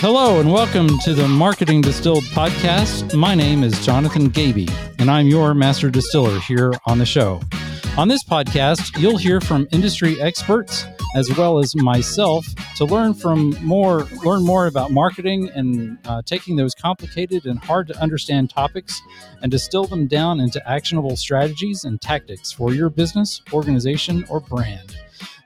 Hello and welcome to the Marketing Distilled podcast. My name is Jonathan Gaby, and I'm your master distiller here on the show. On this podcast, you'll hear from industry experts as well as myself to learn from more learn more about marketing and uh, taking those complicated and hard to understand topics and distill them down into actionable strategies and tactics for your business organization or brand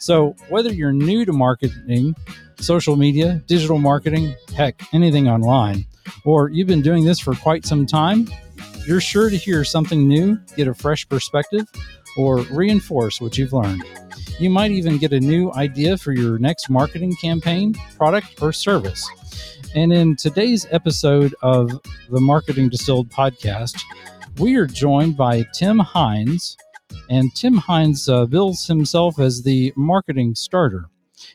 so whether you're new to marketing social media digital marketing heck anything online or you've been doing this for quite some time you're sure to hear something new get a fresh perspective or reinforce what you've learned you might even get a new idea for your next marketing campaign, product, or service. And in today's episode of the Marketing Distilled podcast, we are joined by Tim Hines. And Tim Hines uh, bills himself as the marketing starter.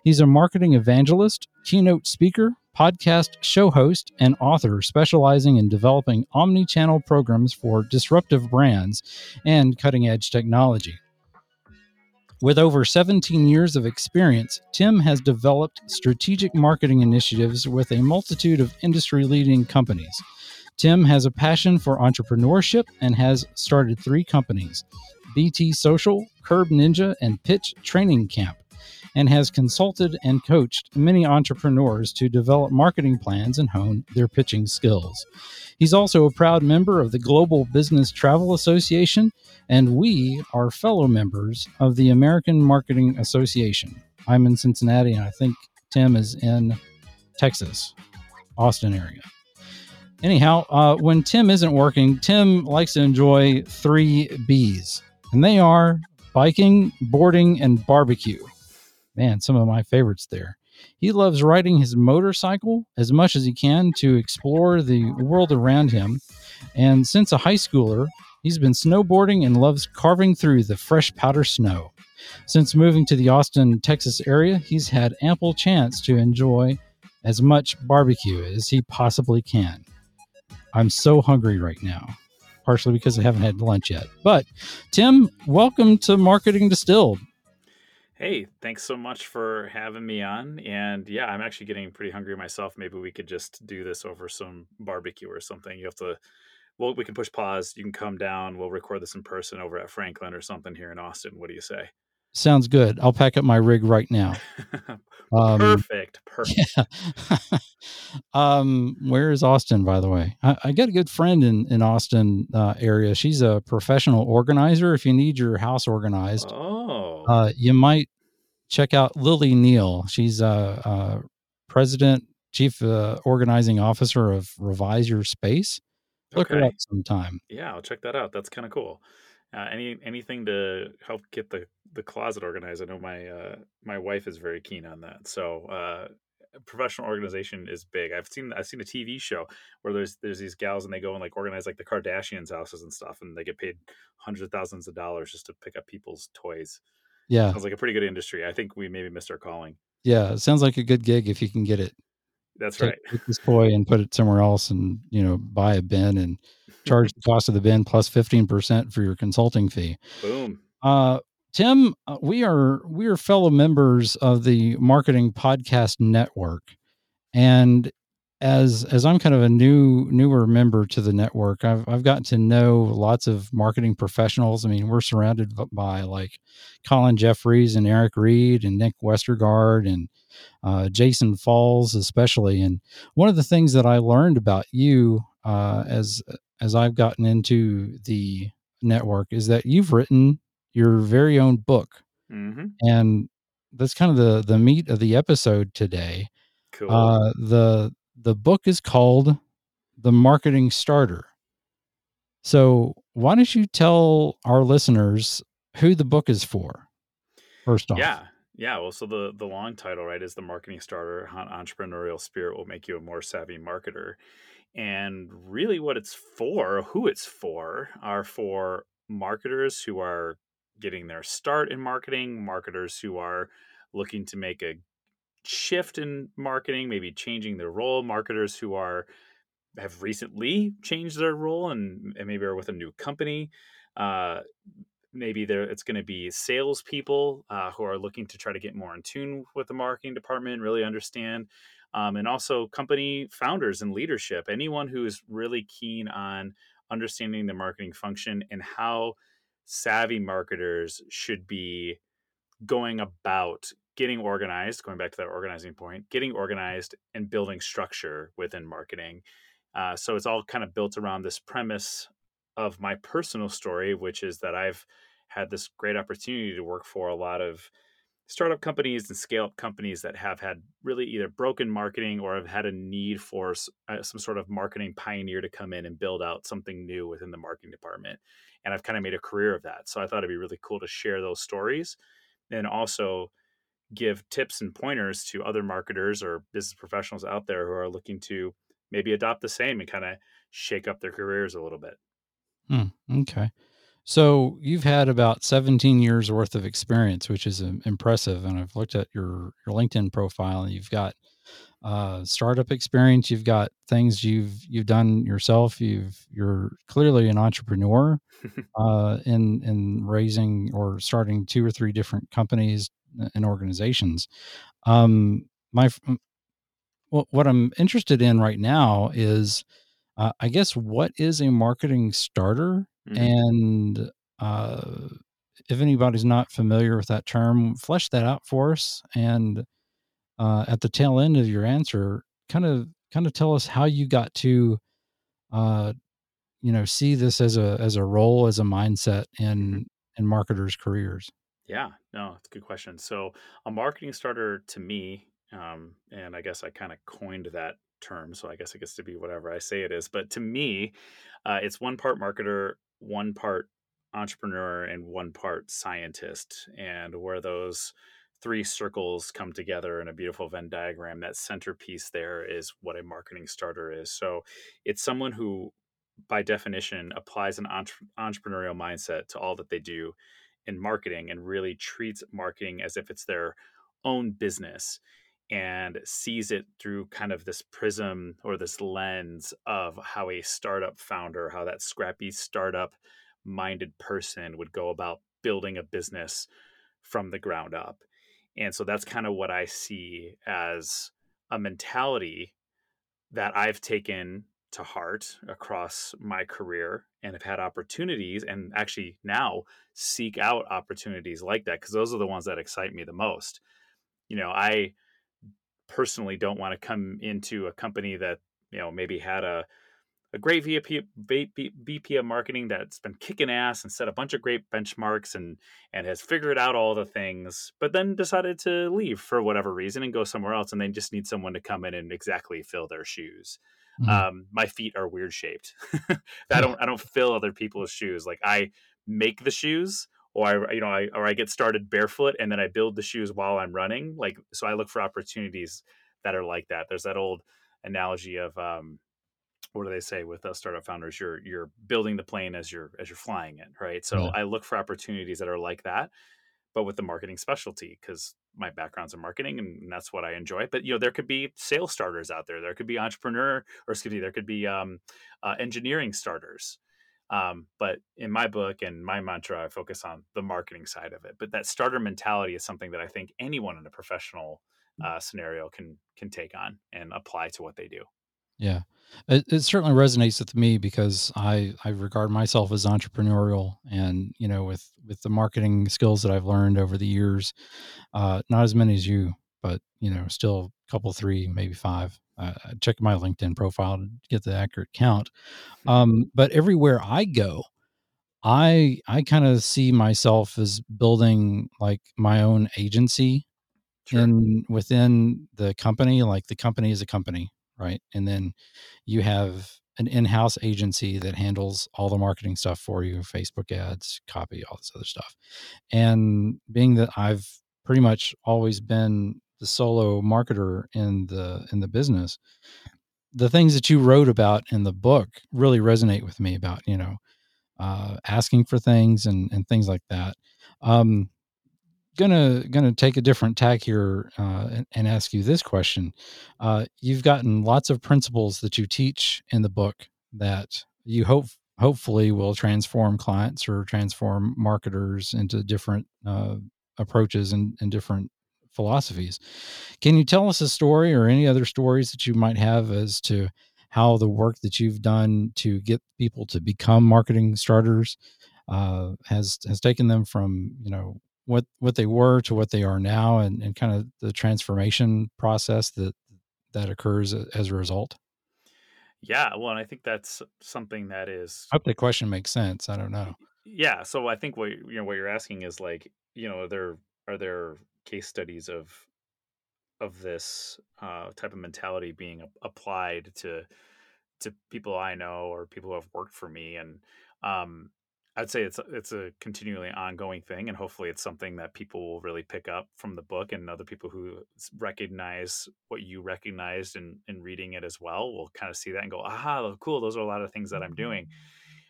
He's a marketing evangelist, keynote speaker, podcast show host, and author specializing in developing omni channel programs for disruptive brands and cutting edge technology. With over 17 years of experience, Tim has developed strategic marketing initiatives with a multitude of industry leading companies. Tim has a passion for entrepreneurship and has started three companies BT Social, Curb Ninja, and Pitch Training Camp and has consulted and coached many entrepreneurs to develop marketing plans and hone their pitching skills. He's also a proud member of the Global Business Travel Association, and we are fellow members of the American Marketing Association. I'm in Cincinnati, and I think Tim is in Texas, Austin area. Anyhow, uh, when Tim isn't working, Tim likes to enjoy three B's, and they are biking, boarding, and barbecue man, some of my favorites there. He loves riding his motorcycle as much as he can to explore the world around him. And since a high schooler, he's been snowboarding and loves carving through the fresh powder snow. Since moving to the Austin, Texas area, he's had ample chance to enjoy as much barbecue as he possibly can. I'm so hungry right now, partially because I haven't had lunch yet. But Tim, welcome to Marketing Distilled. Hey, thanks so much for having me on. And yeah, I'm actually getting pretty hungry myself. Maybe we could just do this over some barbecue or something. You have to, well, we can push pause. You can come down. We'll record this in person over at Franklin or something here in Austin. What do you say? Sounds good. I'll pack up my rig right now. Um, perfect. Perfect. Yeah. um, where is Austin, by the way? I, I got a good friend in in Austin uh, area. She's a professional organizer. If you need your house organized, oh, uh, you might check out Lily Neal. She's a, a president, chief uh, organizing officer of Revise Your Space. Look okay. her up sometime. Yeah, I'll check that out. That's kind of cool. Uh, any anything to help get the the closet organized? I know my uh, my wife is very keen on that. So uh, professional organization is big. I've seen I've seen a TV show where there's there's these gals and they go and like organize like the Kardashians' houses and stuff, and they get paid hundreds of thousands of dollars just to pick up people's toys. Yeah, sounds like a pretty good industry. I think we maybe missed our calling. Yeah, it sounds like a good gig if you can get it. That's Take, right. Take this toy and put it somewhere else, and you know, buy a bin and charge the cost of the bin plus 15% for your consulting fee. Boom. Uh, Tim, uh, we are we are fellow members of the Marketing Podcast Network, and as as I'm kind of a new newer member to the network, I've I've gotten to know lots of marketing professionals. I mean, we're surrounded by like Colin Jeffries and Eric Reed and Nick Westergaard and uh, Jason Falls, especially. And one of the things that I learned about you uh, as as I've gotten into the network is that you've written your very own book, mm-hmm. and that's kind of the the meat of the episode today. Cool. Uh, the the book is called The Marketing Starter. So, why don't you tell our listeners who the book is for? First off. Yeah. Yeah, well, so the the long title, right, is the marketing starter. Entrepreneurial spirit will make you a more savvy marketer. And really, what it's for, who it's for, are for marketers who are getting their start in marketing, marketers who are looking to make a shift in marketing, maybe changing their role, marketers who are have recently changed their role and, and maybe are with a new company. Uh, maybe there it's going to be salespeople uh, who are looking to try to get more in tune with the marketing department, really understand, um, and also company founders and leadership. Anyone who is really keen on understanding the marketing function and how savvy marketers should be going about getting organized. Going back to that organizing point, getting organized and building structure within marketing. Uh, so it's all kind of built around this premise of my personal story, which is that I've had this great opportunity to work for a lot of startup companies and scale up companies that have had really either broken marketing or have had a need for uh, some sort of marketing pioneer to come in and build out something new within the marketing department. And I've kind of made a career of that. So I thought it'd be really cool to share those stories and also give tips and pointers to other marketers or business professionals out there who are looking to maybe adopt the same and kind of shake up their careers a little bit. Hmm, okay. So you've had about 17 years worth of experience, which is um, impressive. And I've looked at your your LinkedIn profile, and you've got uh, startup experience. You've got things you've you've done yourself. You've you're clearly an entrepreneur uh, in in raising or starting two or three different companies and organizations. Um, my what what I'm interested in right now is, uh, I guess, what is a marketing starter Mm-hmm. And uh, if anybody's not familiar with that term, flesh that out for us. And uh, at the tail end of your answer, kind of kind of tell us how you got to, uh, you know, see this as a as a role, as a mindset in mm-hmm. in marketers' careers. Yeah, no, it's a good question. So a marketing starter to me, um, and I guess I kind of coined that term, so I guess it gets to be whatever I say it is. But to me, uh, it's one part marketer, one part entrepreneur and one part scientist and where those three circles come together in a beautiful venn diagram that centerpiece there is what a marketing starter is so it's someone who by definition applies an entre- entrepreneurial mindset to all that they do in marketing and really treats marketing as if it's their own business and sees it through kind of this prism or this lens of how a startup founder, how that scrappy startup minded person would go about building a business from the ground up. And so that's kind of what I see as a mentality that I've taken to heart across my career and have had opportunities and actually now seek out opportunities like that because those are the ones that excite me the most. You know, I personally don't want to come into a company that you know maybe had a a great VP, VP of marketing that's been kicking ass and set a bunch of great benchmarks and and has figured out all the things, but then decided to leave for whatever reason and go somewhere else, and they just need someone to come in and exactly fill their shoes. Mm-hmm. Um, my feet are weird shaped. I don't I don't fill other people's shoes. Like I make the shoes, or I, you know, I, or I get started barefoot and then I build the shoes while I'm running. Like, so I look for opportunities that are like that. There's that old analogy of, um, what do they say with uh, startup founders? You're, you're building the plane as you're, as you're flying it. Right. So yeah. I look for opportunities that are like that, but with the marketing specialty, because my background's in marketing and that's what I enjoy. But, you know, there could be sales starters out there. There could be entrepreneur or excuse me, there could be, um, uh, engineering starters um, but in my book and my mantra, I focus on the marketing side of it. But that starter mentality is something that I think anyone in a professional mm. uh, scenario can can take on and apply to what they do. Yeah, it, it, certainly resonates with me because I I regard myself as entrepreneurial, and you know, with with the marketing skills that I've learned over the years, uh, not as many as you, but you know, still a couple, three, maybe five. Uh, check my LinkedIn profile to get the accurate count. Hmm. Um, but everywhere I go, I I kind of see myself as building like my own agency sure. in within the company. Like the company is a company. right? And then you have an in-house agency that handles all the marketing stuff for you, Facebook ads, copy, all this other stuff. And being that I've pretty much always been the solo marketer in the in the business, the things that you wrote about in the book really resonate with me about, you know, uh, asking for things and and things like that. Um, gonna gonna take a different tack here uh, and, and, ask you this question. Uh, you've gotten lots of principles that you teach in the book that you hope hopefully will transform clients or transform marketers into different uh, approaches and, and different philosophies. Can you tell us a story or any other stories that you might have as to how the work that you've done to get people to become marketing starters uh, has has taken them from you know what what they were to what they are now and, and kind of the transformation process that that occurs as a result yeah well and i think that's something that is i hope the question makes sense i don't know yeah so i think what you know what you're asking is like you know are there are there case studies of of this uh, type of mentality being applied to to people i know or people who have worked for me and um I'd say it's a, it's a continually ongoing thing, and hopefully, it's something that people will really pick up from the book, and other people who recognize what you recognized in in reading it as well will kind of see that and go, "Aha, cool! Those are a lot of things that I'm doing."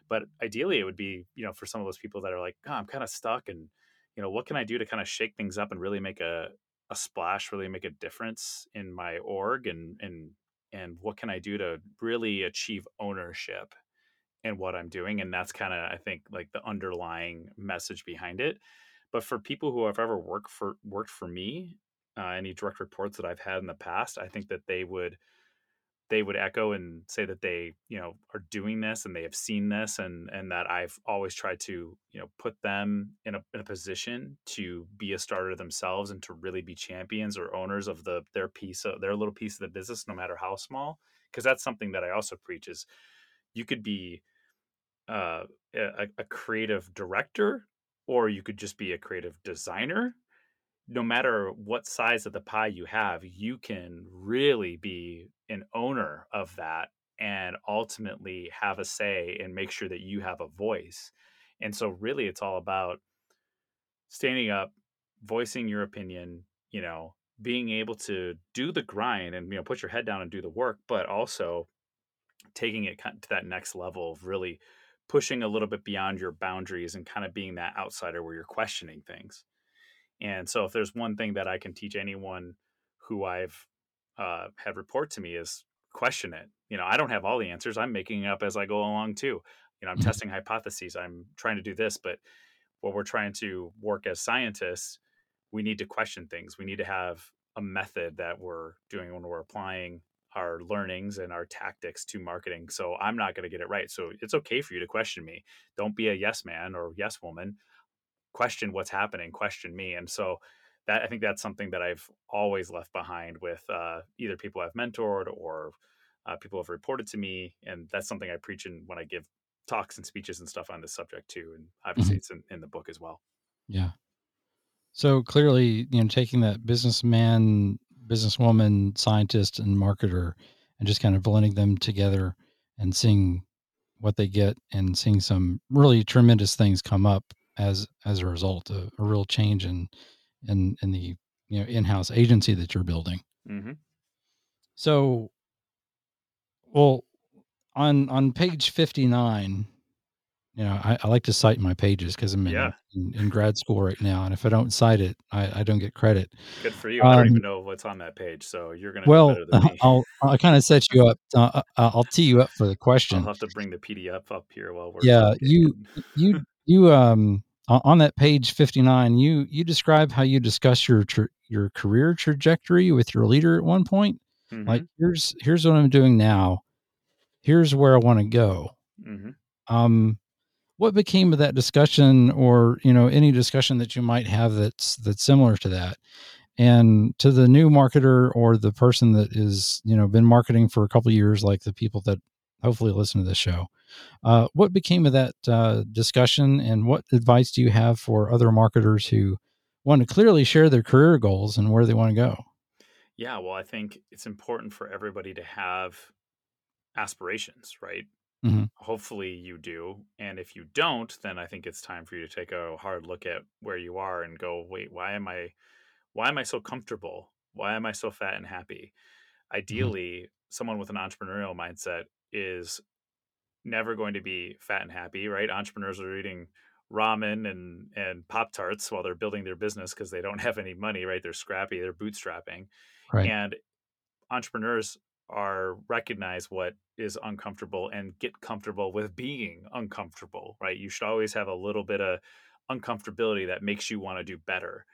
But ideally, it would be you know for some of those people that are like, oh, "I'm kind of stuck," and you know, what can I do to kind of shake things up and really make a a splash, really make a difference in my org, and and and what can I do to really achieve ownership in what I'm doing. And that's kind of, I think, like the underlying message behind it. But for people who have ever worked for worked for me, uh, any direct reports that I've had in the past, I think that they would they would echo and say that they you know are doing this and they have seen this and and that I've always tried to you know put them in a, in a position to be a starter themselves and to really be champions or owners of the their piece of their little piece of the business no matter how small because that's something that I also preach is you could be uh, a, a creative director or you could just be a creative designer no matter what size of the pie you have you can really be an owner of that and ultimately have a say and make sure that you have a voice and so really it's all about standing up voicing your opinion you know being able to do the grind and you know put your head down and do the work but also taking it to that next level of really pushing a little bit beyond your boundaries and kind of being that outsider where you're questioning things. And so, if there's one thing that I can teach anyone who I've uh, had report to me is question it. You know, I don't have all the answers. I'm making it up as I go along too. You know, I'm mm-hmm. testing hypotheses. I'm trying to do this, but what we're trying to work as scientists, we need to question things. We need to have a method that we're doing when we're applying our learnings and our tactics to marketing. So I'm not going to get it right. So it's okay for you to question me. Don't be a yes man or yes woman. Question what's happening, question me. And so that I think that's something that I've always left behind with uh, either people I've mentored or uh, people have reported to me. And that's something I preach in when I give talks and speeches and stuff on this subject too. And obviously mm-hmm. it's in, in the book as well. Yeah. So clearly, you know, taking that businessman businesswoman, scientist, and marketer, and just kind of blending them together and seeing what they get and seeing some really tremendous things come up as as a result of a real change in in in the you know in-house agency that you're building. Mm-hmm. So, well, on on page fifty nine you know, I, I like to cite my pages because I'm in, yeah. in, in, grad school right now, and if I don't cite it, I, I don't get credit. Good for you. I don't even um, know what's on that page, so you're gonna. Well, I'll I'll kind of set you up. Uh, uh, I'll tee you up for the question. I'll have to bring the PDF up here while we're. Yeah, you you you um on that page 59 you you describe how you discuss your tra- your career trajectory with your leader at one point mm-hmm. like here's here's what i'm doing now here's where i want to go mm-hmm. um what became of that discussion or you know any discussion that you might have that's that's similar to that and to the new marketer or the person that is you know been marketing for a couple years like the people that hopefully listen to this show uh, what became of that uh, discussion and what advice do you have for other marketers who want to clearly share their career goals and where they want to go Yeah, well, I think it's important for everybody to have aspirations, right? Mhm. Hopefully you do. And if you don't, then I think it's time for you to take a hard look at where you are and go, wait, why am I why am I so comfortable? Why am I so fat and happy? Mhm. Ideally, someone with an entrepreneurial mindset is never going to be fat and happy, right? Entrepreneurs are eating ramen and and pop tarts while they're building their business because they don't have any money, right? They're scrappy, they're bootstrapping, Right. and entrepreneurs are recognize what is uncomfortable and get comfortable with being uncomfortable, right? You should always have a little bit of uncomfortability that makes you want to do better.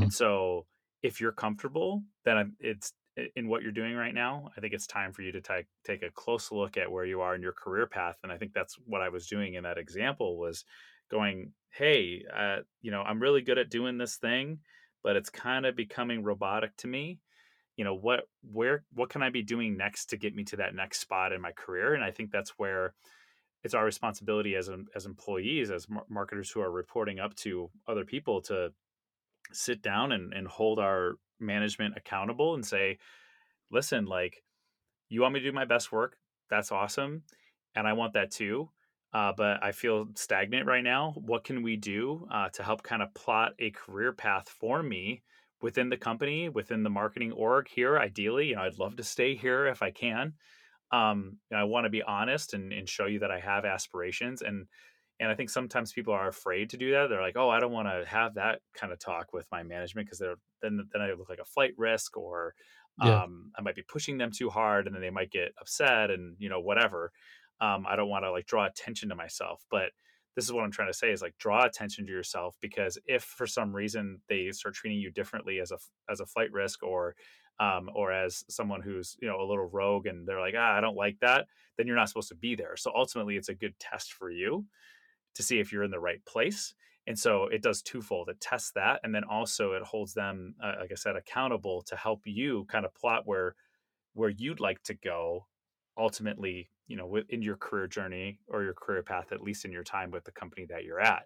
And Mhm. so if you're comfortable, then I'm- it's in what you're doing right now. I think it's time for you to take take a close look at where you are in your career path. And I think that's what I was doing in that example was going, "Hey, uh, you know, I'm really good at doing this thing, but it's kind of becoming robotic to me you know what where what can i be doing next to get me to that next spot in my career and i think that's where it's our responsibility as as employees as marketers who are reporting up to other people to sit down and, and hold our management accountable and say listen like you want me to do my best work? That's awesome and i want that too uh, but i feel stagnant right now. What can we do uh, to help kind of plot a career path for me within the company within the marketing org here ideally? You know i'd love to stay here if i can um, i want to be honest and, and show you that i have aspirations and and i think sometimes people are afraid to do that. They're like oh i don't want to have that kind of talk with my management because they're then then i look like a flight risk or Yeah. um, i might be pushing them too hard and then they might get upset and you know whatever. Um, i don't want to like draw attention to myself. But this is what i'm trying to say is like draw attention to yourself because if for some reason they start treating you differently as a as a flight risk or um, or as someone who's you know a little rogue and they're like ah i don't like that then you're not supposed to be there. So ultimately it's a good test for you to see if you're in the right place. And so it does twofold. It tests that, and then also it holds them, uh, like I said, accountable to help you kind of plot where where you'd like to go. Ultimately, you know, in your career journey or your career path, at least in your time with the company that you're at.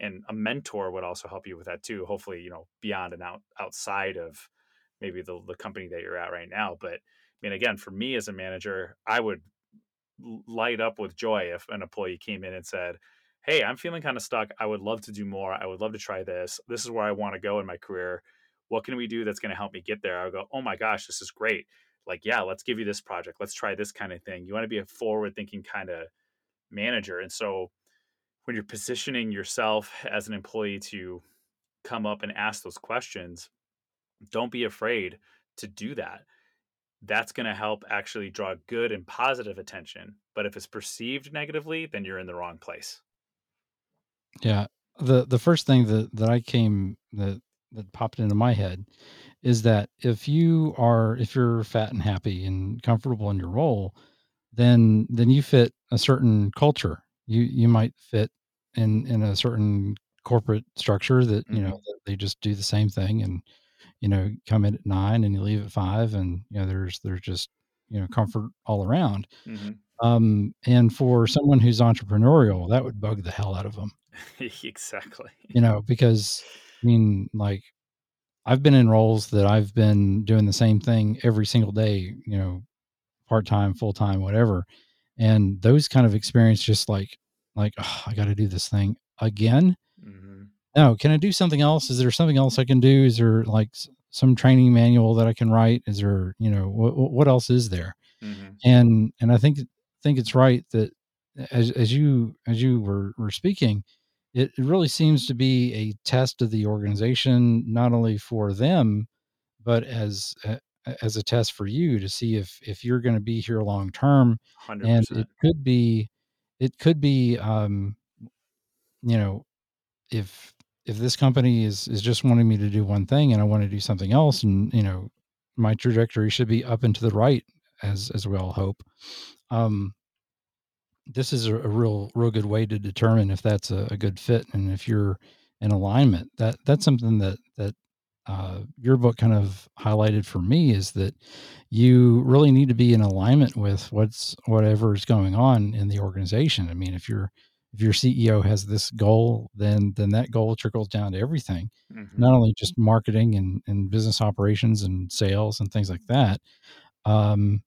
And a mentor would also help you with that too. Hopefully, you know, beyond and out outside of maybe the the company that you're at right now. But I mean, again, for me as a manager, I would light up with joy if an employee came in and said, Hey, I'm feeling kind of stuck. I would love to do more. I would love to try this. This is where I want to go in my career. What can we do that's going to help me get there? I go, Oh my gosh, this is great. Like, yeah, let's give you this project. Let's try this kind of thing. You want to be a forward thinking kind of manager. And so when you're positioning yourself as an employee to come up and ask those questions, don't be afraid to do that that's going to help actually draw good and positive attention. But if it's perceived negatively, then you're in the wrong place. Yeah. The the first thing that that I came that that popped into my head is that if you are if you're fat and happy and comfortable in your role, then then you fit a certain culture. You you might fit in in a certain corporate structure that you know Mhm. they just do the same thing and you know come in at nine and you leave at five and you know there's there's just you know comfort all around. Mhm. Um, and for someone who's entrepreneurial, that would bug the hell out of them exactly. you know, because I mean, like I've been in roles that I've been doing the same thing every single day, you know, part time, full time, whatever. And those kind of experience just like, like, oh, I got to do this thing again. Mhm. No, can I do something else? Is there something else I can do? Is there like some training manual that I can write? Is there, you know, what, what else is there? Mhm. And, and I think, think it's right that as, as you, as you were, were speaking, it, it really seems to be a test of the organization, not only for them, but as a, as a test for you to see if if you're going to be here long term. And it could be, it could be, um, you know, if if this company is is just wanting me to do one thing and I want to do something else, and you know, my trajectory should be up and to the right, as as we all hope. Um, this is a, a real real good way to determine if that's a, a good fit and if you're in alignment that that's something that that uh, your book kind of highlighted for me is that you really need to be in alignment with what's whatever is going on in the organization i mean if you're if your CEO has this goal, then then that goal trickles down to everything, Mhm. not only just marketing and, and business operations and sales and things like that. Um,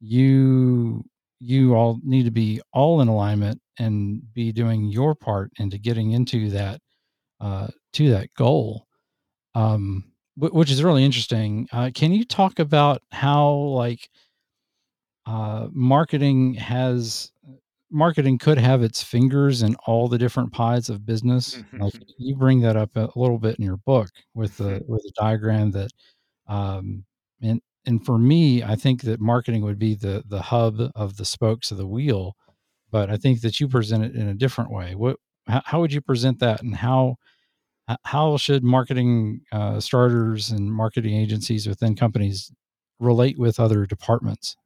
you you all need to be all in alignment and be doing your part into getting into that uh, to that goal, um, wh- which is really interesting. Uh, can you talk about how like uh, marketing has marketing could have its fingers in all the different pies of business. Like you bring that up a little bit in your book with the with the diagram that um and and for me, I think that marketing would be the the hub of the spokes of the wheel, but I think that you present it in a different way. What how, how would you present that and how how should marketing uh, starters and marketing agencies within companies relate with other departments?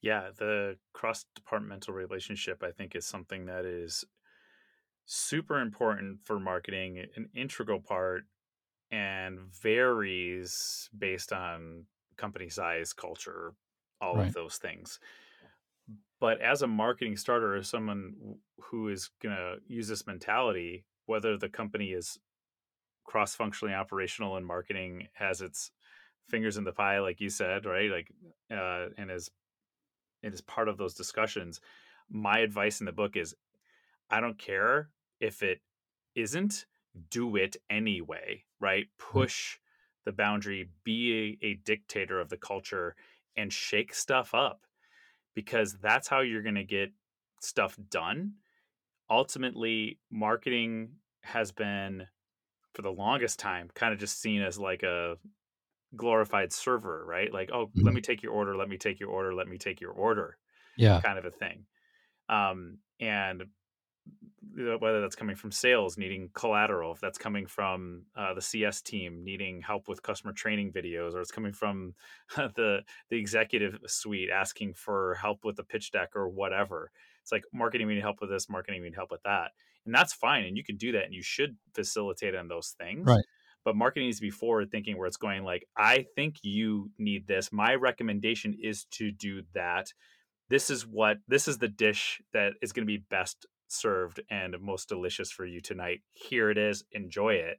Yeah, the cross departmental relationship, I think, is something that is super important for marketing, an integral part, and varies based on company size, culture, all Right. of those things. But as a marketing starter, or someone who is going to use this mentality, whether the company is cross functionally operational and marketing has its fingers in the pie, like you said, right? Like, uh, and is it is part of those discussions. My advice in the book is I don't care if it isn't, do it anyway, right? Mm-hmm. Push the boundary, be a, a dictator of the culture and shake stuff up because that's how you're going to get stuff done. Ultimately, marketing has been for the longest time kind of just seen as like a glorified server, right? Like, oh, let Mhm. me take your order, let me take your order, let me take your order Yeah. kind of a thing. Um, and whether that's coming from sales needing collateral, if that's coming from uh, the CS team needing help with customer training videos, or it's coming from the the executive suite asking for help with the pitch deck or whatever. It's like marketing we need help with this, marketing we need help with that, and that's fine, and you can do that, and you should facilitate on those things. Right. But marketing needs to be forward thinking, where it's going like, I think you need this. My recommendation is to do that this is what this is the dish that is going to be best served and most delicious for you tonight. Here it is. Enjoy it.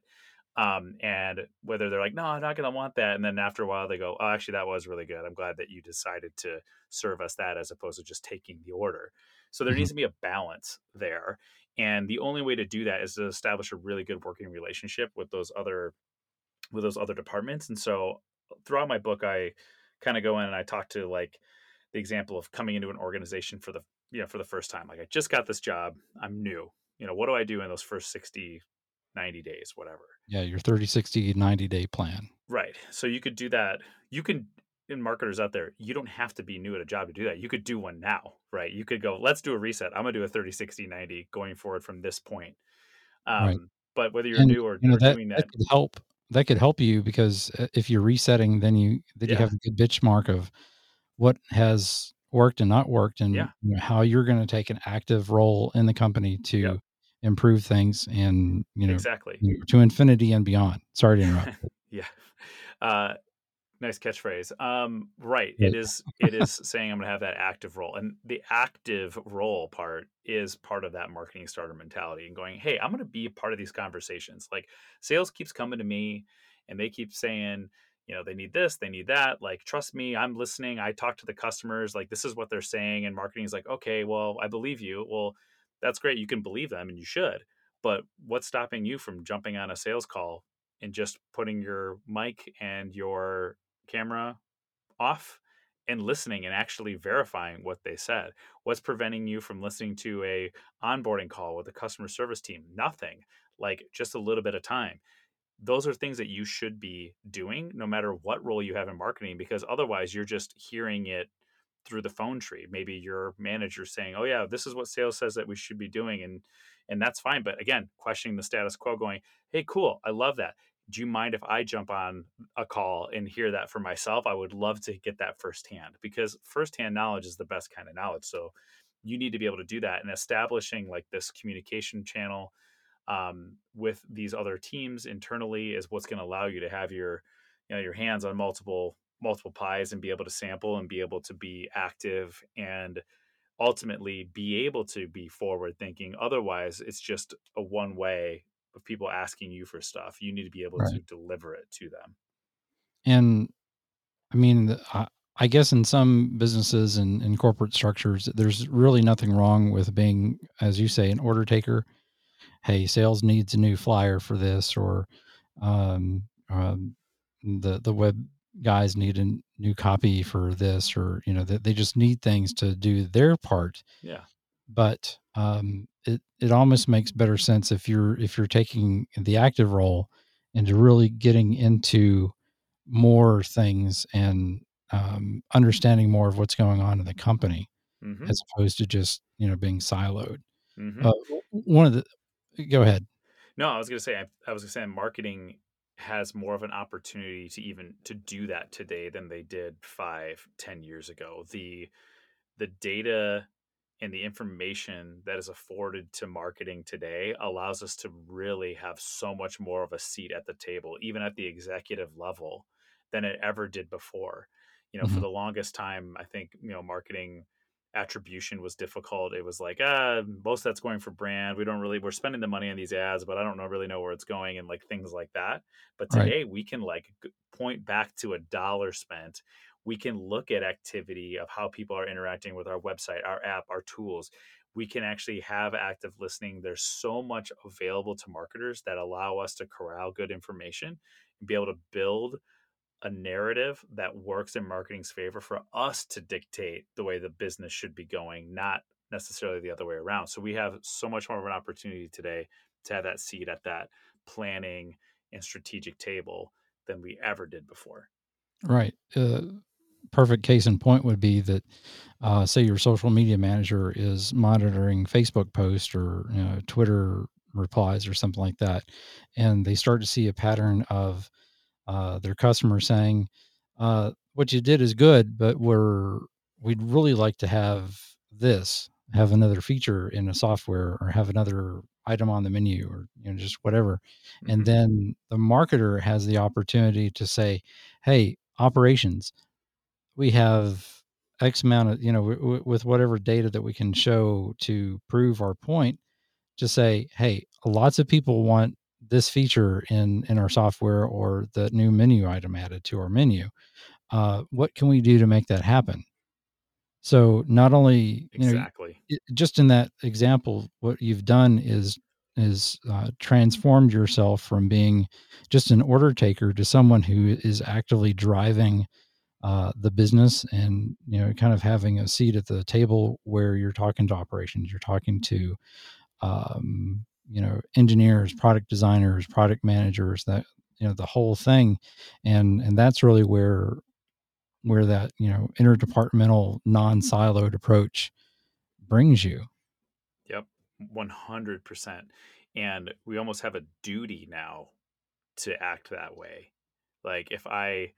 Um, and whether they're like, no, I'm not going to want that. And then after a while, they go, oh, actually, that was really good. I'm glad that you decided to serve us that as opposed to just taking the order. So there Mhm. needs to be a balance there. And the only way to do that is to establish a really good working relationship with those other with those other departments. And so throughout my book, I kind of go in and I talk to like the example of coming into an organization for the you know for the first time like i just got this job i'm new you know what do i do in those first 60 90 days whatever Yeah. Your 30, 60, 90 day plan. right so you could do that you can in marketers out there you don't have to be new at a job to do that you could do one now right you could go let's do a reset i'm going to do a 30 60 90 going forward from this point um, Right. but whether you're and new or, you know or that, doing that that could help that could help you because uh, if you're resetting then you then you have a good benchmark of what has worked and not worked and Yeah. you know, how you're going to take an active role in the company to Yep. improve things and you know, exactly you know, to infinity and beyond sorry to interrupt yeah. Uh, nice catchphrase. Um, right. It is. It is saying I'm going to have that active role, and the active role part is part of that marketing starter mentality, and going, hey, I'm going to be a part of these conversations. Like sales keeps coming to me, and they keep saying. You know, they need this, they need that. Like, trust me, I'm listening. I talk to the customers. Like, this is what they're saying. And marketing is like, okay, well, I believe you. Well, that's great. You can believe them and you should. But what's stopping you from jumping on a sales call and just putting your mic and your camera off and listening and actually verifying what they said. What's preventing you from listening to a onboarding call with the customer service team? Nothing like just a little bit of time. Those are things that you should be doing no matter what role you have in marketing because otherwise you're just hearing it through the phone tree. Maybe your manager saying oh yeah this is what sales says that we should be doing and and that's fine but again questioning the status quo going hey cool i love that do you mind if I jump on a call and hear that for myself? I would love to get that firsthand because firsthand knowledge is the best kind of knowledge. So you need to be able to do that and establishing like this communication channel um, with these other teams internally is what's going to allow you to have your you know your hands on multiple multiple pies and be able to sample and be able to be active and ultimately be able to be forward thinking. Otherwise, it's just a one way of people asking you for stuff. You need to be able Right. to deliver it to them. And I mean, I, I guess in some businesses and, and corporate structures, there's really nothing wrong with being, as you say, an order taker. Hey, sales needs a new flyer for this, or um, um, the the web guys need a new copy for this, or you know, they, they just need things to do their part. Yeah. But um, it it almost makes better sense if you're if you're taking the active role and really getting into more things and um, understanding more of what's going on in the company hmm as opposed to just you know being siloed. hmm Uh, one of the go ahead. No, I was gonna say I, I was gonna say marketing has more of an opportunity to even to do that today than they did five, ten years ago. The the data and the information that is afforded to marketing today allows us to really have so much more of a seat at the table, even at the executive level, than it ever did before. You know, for Mhm. the longest time, I think, you know, marketing attribution was difficult. It was like, ah, most of that's going for brand. We don't really, we're spending the money on these ads, but I don't know, really know where it's going and like things like that. But Right. today we can like point back to a dollar spent. We can look at activity of how people are interacting with our website, our app, our tools. We can actually have active listening. There's so much available to marketers that allow us to corral good information and be able to build a narrative that works in marketing's favor for us to dictate the way the business should be going, not necessarily the other way around. So we have so much more of an opportunity today to have that seat at that planning and strategic table than we ever did before. Right. Uh, perfect case in point would be that, uh, say, your social media manager is monitoring Facebook posts or you know, Twitter replies or something like that, and they start to see a pattern of uh, their customer saying, uh, "What you did is good, but we're we'd really like to have this, have another feature in a software, or have another item on the menu, or you know, just whatever." And Mhm. then the marketer has the opportunity to say, "Hey, operations, we have X amount of you know w- w- with whatever data that we can show to prove our point." to say, hey, lots of people want this feature in in our software or the new menu item added to our menu. Uh, what can we do to make that happen? So not only you know exactly. just in that example, what you've done is is uh, transformed yourself from being just an order taker to someone who is actively driving uh, the business and you know kind of having a seat at the table where you're talking to operations, you're talking to um, you know engineers product designers product managers that you know the whole thing and and that's really where where that you know interdepartmental non-siloed approach brings you Yep. 100%. And we almost have a duty now to act that way. Like if I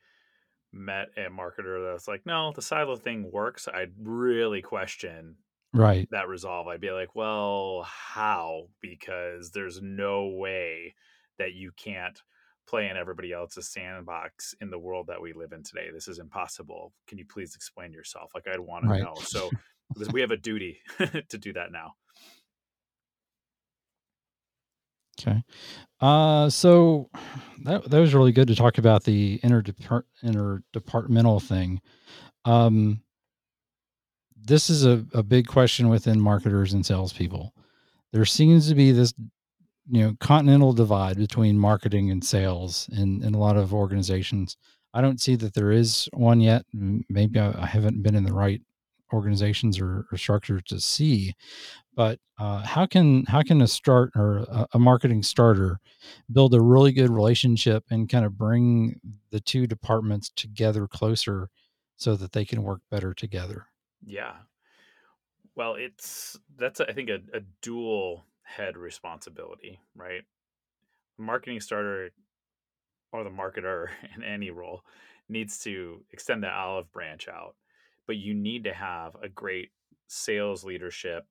met a marketer that's like, no, the silo thing works, I'd really question right that resolve. I'd be like, well, how? Because there's no way that you can't play in everybody else's sandbox in the world that we live in today. This is impossible. Can you please explain yourself? Like, I'd want to know. So we have a duty to do that now. Okay. Uh so that, that was really good to talk about the interdepart- interdepartmental thing. Um this is a, a big question within marketers and salespeople. There seems to be this you know continental divide between marketing and sales in in a lot of organizations. I don't see that there is one yet. Maybe i, I haven't been in the right organizations or, or structures to see but uh, how can how can a start or a, marketing starter build a really good relationship and kind of bring the two departments together closer so that they can work better together Yeah. Well, it's that's I think a, a dual head responsibility, right? Marketing starter or the marketer in any role needs to extend that olive branch out, but you need to have a great sales leadership,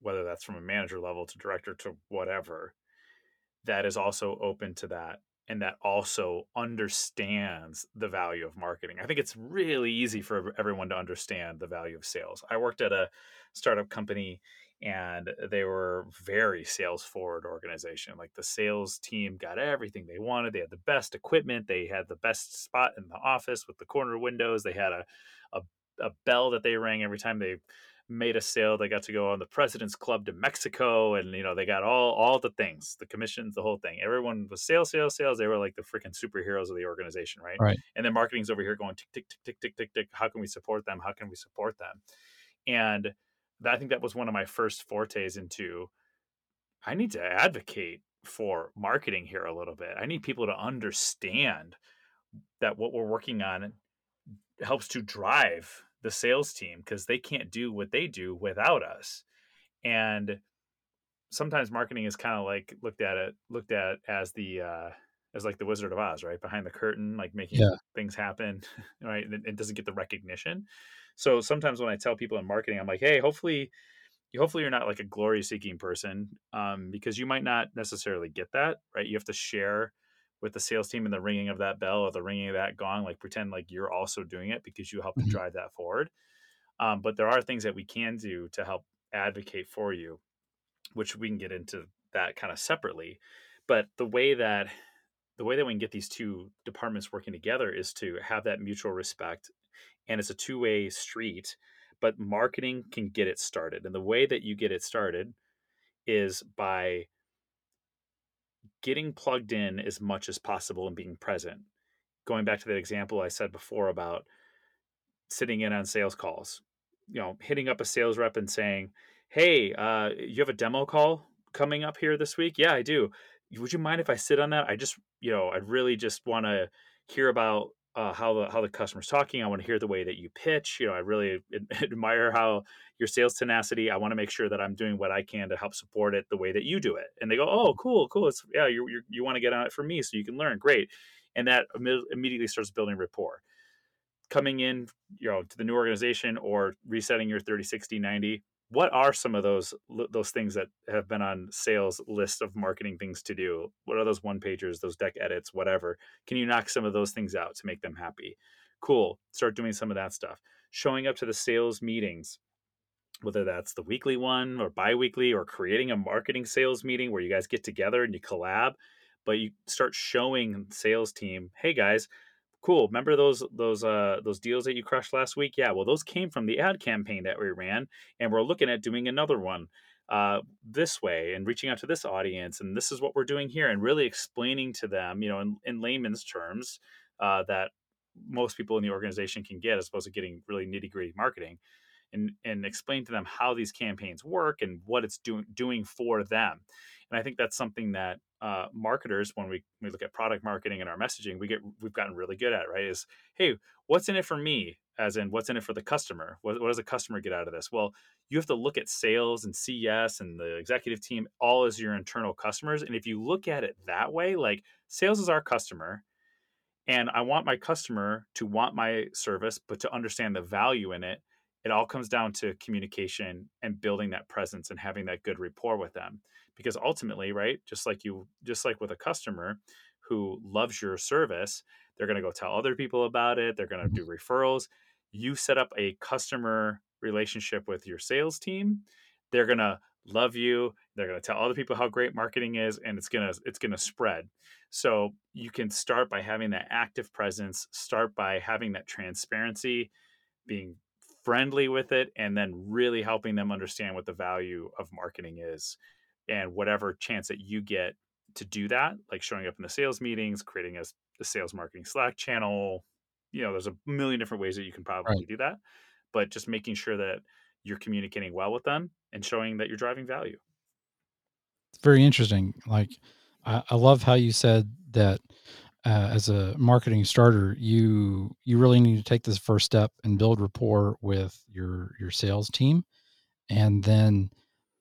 whether that's from a manager level to director to whatever, that is also open to that and that also understands the value of marketing. I think it's really easy for everyone to understand the value of sales. I worked at a startup company and they were very sales forward organization like the sales team got everything they wanted they had the best equipment they had the best spot in the office with the corner windows they had a, a, a bell that they rang every time they made a sale they got to go on the president's club to mexico and you know they got all all the things the commissions the whole thing. Everyone was sales sales sales. They were like the freaking superheroes of the organization right? Right. And then marketing's over here going tick tick tick tick tick tick tick. How can we support them? How can we support them? And I think that was one of my first fortes into I need to advocate for marketing here a little bit. I need people to understand that what we're working on helps to drive the sales team because they can't do what they do without us. And sometimes marketing is kind of like looked at it looked at as the uh as like the Wizard of Oz, right? Behind the curtain, like making yeah. things happen, right? And it doesn't get the recognition. So sometimes when I tell people in marketing, I'm like, hey, hopefully, hopefully you're not like a glory seeking person, um, because you might not necessarily get that, right? You have to share with the sales team and the ringing of that bell or the ringing of that gong, like pretend like you're also doing it because you help mm-hmm. to drive that forward. Um, but there are things that we can do to help advocate for you, which we can get into that kind of separately. But the way that the way that we can get these two departments working together is to have that mutual respect and it's a two-way street but marketing can get it started and the way that you get it started is by getting plugged in as much as possible and being present. Going back to that example i said before about sitting in on sales calls you know hitting up a sales rep and saying hey uh, you have a demo call coming up here this week? Yeah i do. Would you mind if i sit on that? I just you know i really just want to hear about uh, how the how the customer's talking. I want to hear the way that you pitch. You know, I really admire how your sales tenacity. I want to make sure that I'm doing what I can to help support it the way that you do it. And they go, "Oh, cool, cool. It's yeah, you you you want to get on it for me so you can learn. Great." And that immediately starts building rapport. Coming in, you know, to the new organization or resetting your 30, 60, 90, what are some of those those things that have been on sales list of marketing things to do? What are those one pagers those deck edits whatever? Can you knock some of those things out to make them happy? Cool start doing some of that stuff. Showing up to the sales meetings whether that's the weekly one or bi-weekly or creating a marketing sales meeting where you guys get together and you collab but you start showing sales team hey guys cool. Remember those those uh those deals that you crushed last week? Yeah well those came from the ad campaign that we ran and we're looking at doing another one uh this way and reaching out to this audience and this is what we're doing here and really explaining to them you know in, in layman's terms uh that most people in the organization can get as opposed to getting really nitty gritty marketing and and explain to them how these campaigns work and what it's doing doing for them. And i think that's something that uh, marketers when we, we look at product marketing and our messaging we get we've gotten really good at right is hey what's in it for me? As in what's in it for the customer? What, what does the customer get out of this? Well you have to look at sales and ces and the executive team all as your internal customers and if you look at it that way like sales is our customer and i want my customer to want my service but to understand the value in it it all comes down to communication and building that presence and having that good rapport with them because ultimately right just like you just like with a customer who loves your service they're going to go tell other people about it they're going to mm-hmm. do referrals you set up a customer relationship with your sales team they're going to love you they're going to tell other people how great marketing is and it's going to it's going to spread so you can start by having that active presence start by having that transparency being friendly with it and then really helping them understand what the value of marketing is and whatever chance that you get to do that like showing up in the sales meetings creating a, a sales marketing slack channel you know there's a million different ways that you can probably right. do that but just making sure that you're communicating well with them and showing that you're driving value it's very interesting like I, I love how you said that uh, as a marketing starter, you you really need to take this first step and build rapport with your your sales team, and then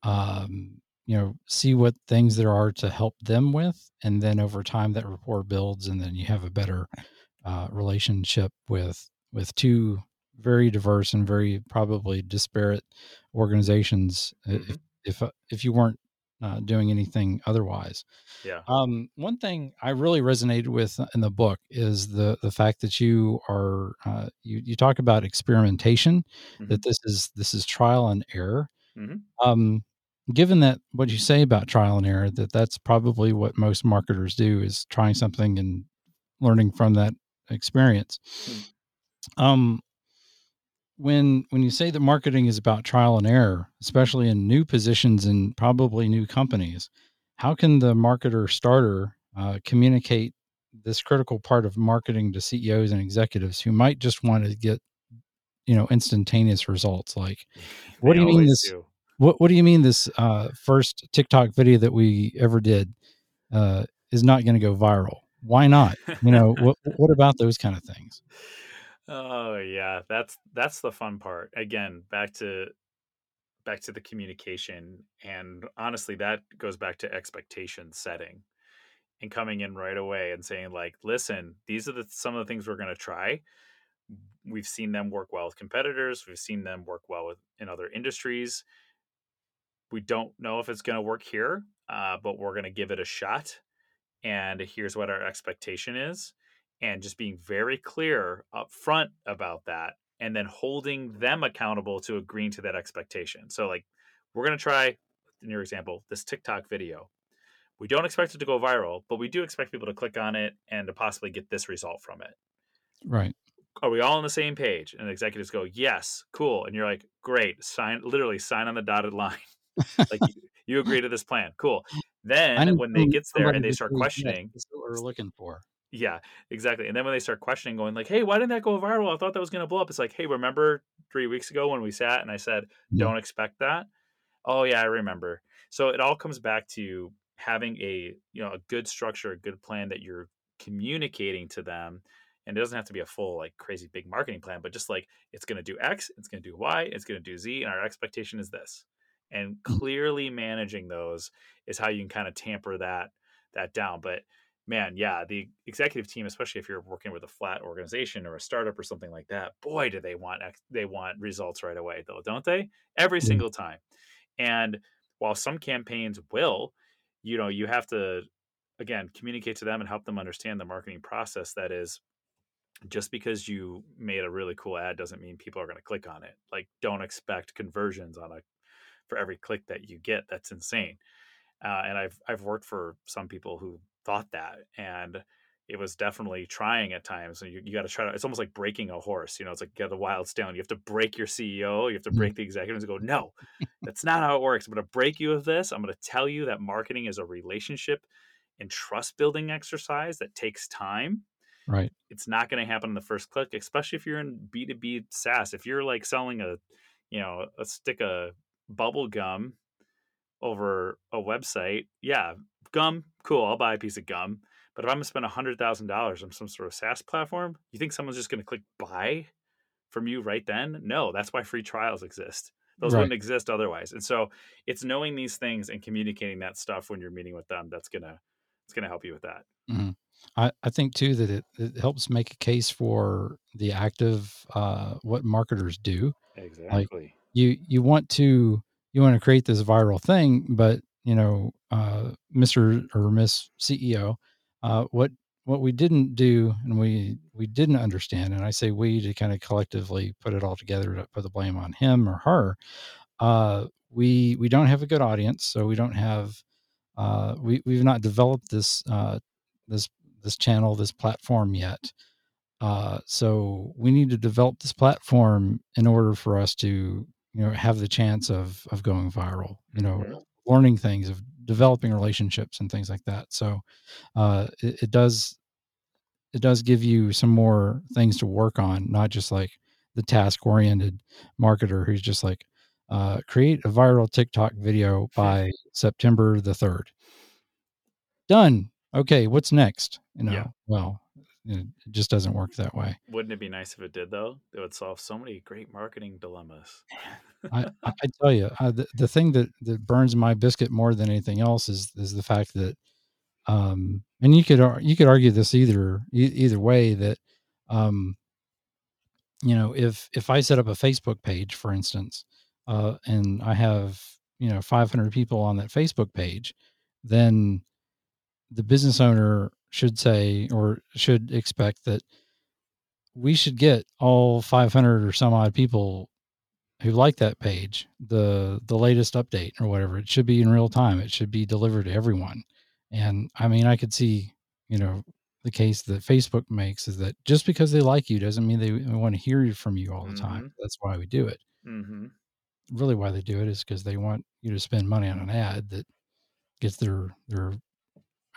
um, you know see what things there are to help them with, and then over time that rapport builds, and then you have a better uh, relationship with with two very diverse and very probably disparate organizations. Mm-hmm. If if uh, if you weren't uh, doing anything otherwise. Yeah. Um, one thing I really resonated with in the book is the the fact that you are uh, you you talk about experimentation, Mhm. that this is this is trial and error. Mhm. Um, given that what you say about trial and error, that that's probably what most marketers do is trying something and learning from that experience. Mm. Um, when when you say that marketing is about trial and error, especially in new positions and probably new companies, how can the marketer starter uh, communicate this critical part of marketing to CEOs and executives who might just want to get you know instantaneous results? Like, what do you mean this? do. What What do you mean this uh, first TikTok video that we ever did uh, is not going to go viral? Why not? You know, what What about those kind of things? Oh yeah, that's that's the fun part. Again, back to back to the communication and honestly that goes back to expectation setting and coming in right away and saying like, "Listen, these are the some of the things we're going to try. We've seen them work well with competitors, we've seen them work well with in other industries. We don't know if it's going to work here, uh, but we're going to give it a shot. And here's what our expectation is." and just being very clear up front about that and then holding them accountable to agreeing to that expectation. So like we're going to try in your example this TikTok video. We don't expect it to go viral, but we do expect people to click on it and to possibly get this result from it. Right. Are we all on the same page? And the executives go, "Yes, cool." And you're like, "Great, sign literally sign on the dotted line." Like you, you agree to this plan. Cool. Then when they some- gets there and they start questioning, what we're looking for. yeah, exactly. And then when they start questioning, going like, "Hey, why didn't that go viral? I thought that was going to blow up." It's like, "Hey, remember three weeks ago when we sat and I said, Yeah. don't expect that?" Oh yeah, I remember. So it all comes back to having a you know a good structure, a good plan that you're communicating to them. And it doesn't have to be a full like crazy big marketing plan, but just like it's going to do X, it's going to do Y, it's going to do Z, and our expectation is this. And Mhm. clearly managing those is how you can kind of tamper that that down. But man, yeah, the executive team, especially if you're working with a flat organization or a startup or something like that, boy, do they want they want results right away, though, don't they? Every single time. And while some campaigns will, you know, you have to again communicate to them and help them understand the marketing process. That is, just because you made a really cool ad doesn't mean people are going to click on it. Like, don't expect conversions on a for every click that you get. That's insane uh, and I've I've worked for some people who thought that, and it was definitely trying at times. And you, you got to try to. It's almost like breaking a horse. You know, it's like get a wild stone. You have to break your CEO. You have to Mhm. break the executives and go, no, that's not how it works. I'm going to break you of this. I'm going to tell you that marketing is a relationship and trust building exercise that takes time. Right. It's not going to happen in the first click, especially if you're in B2B SaaS. If you're like selling a, you know, a stick of bubble gum over a website, yeah, gum, cool, I'll buy a piece of gum. But if I'm gonna spend hundred thousand dollars on some sort of SaaS platform, you think someone's just gonna click buy from you right then? No, that's why free trials exist. Those Right. wouldn't exist otherwise. And so it's knowing these things and communicating that stuff when you're meeting with them that's gonna it's gonna help you with that. Mhm. I, I think too that it, it helps make a case for the active uh, what marketers do. Exactly. You you want to you want to create this viral thing, but you know, uh, Mr. or Miss CEO, uh, what what we didn't do and we we didn't understand, and I say we to kind of collectively put it all together to put the blame on him or her. Uh, we we don't have a good audience, so we don't have uh, we we've not developed this uh, this this channel this platform yet. Uh, so we need to develop this platform in order for us to you know have the chance of of going viral. You know, Mhm. learning things of developing relationships and things like that. So uh, it, it does it does give you some more things to work on, not just like the task oriented marketer who's just like uh, create a viral TikTok video by September the third. Done. Okay, what's next? You know, Yeah. well, it just doesn't work that way. Wouldn't it be nice if it did though? It would solve so many great marketing dilemmas. I, I I tell you, uh, the, the thing that, that burns my biscuit more than anything else is is the fact that, um, and you could you could argue this either either way that, um, you know, if if I set up a Facebook page, for instance, uh, and I have you know 500 people on that Facebook page, then the business owner should say or should expect that we should get all 500 or some odd people who like that page the the latest update or whatever. It should be in real time. It should be delivered to everyone. And i mean i could see you know the case that facebook makes is that just because they like you doesn't mean they want to hear from you all the time. Mhm. that's why we do it. Mm-hmm. really why they do it is because they want you to spend money on an ad that gets their their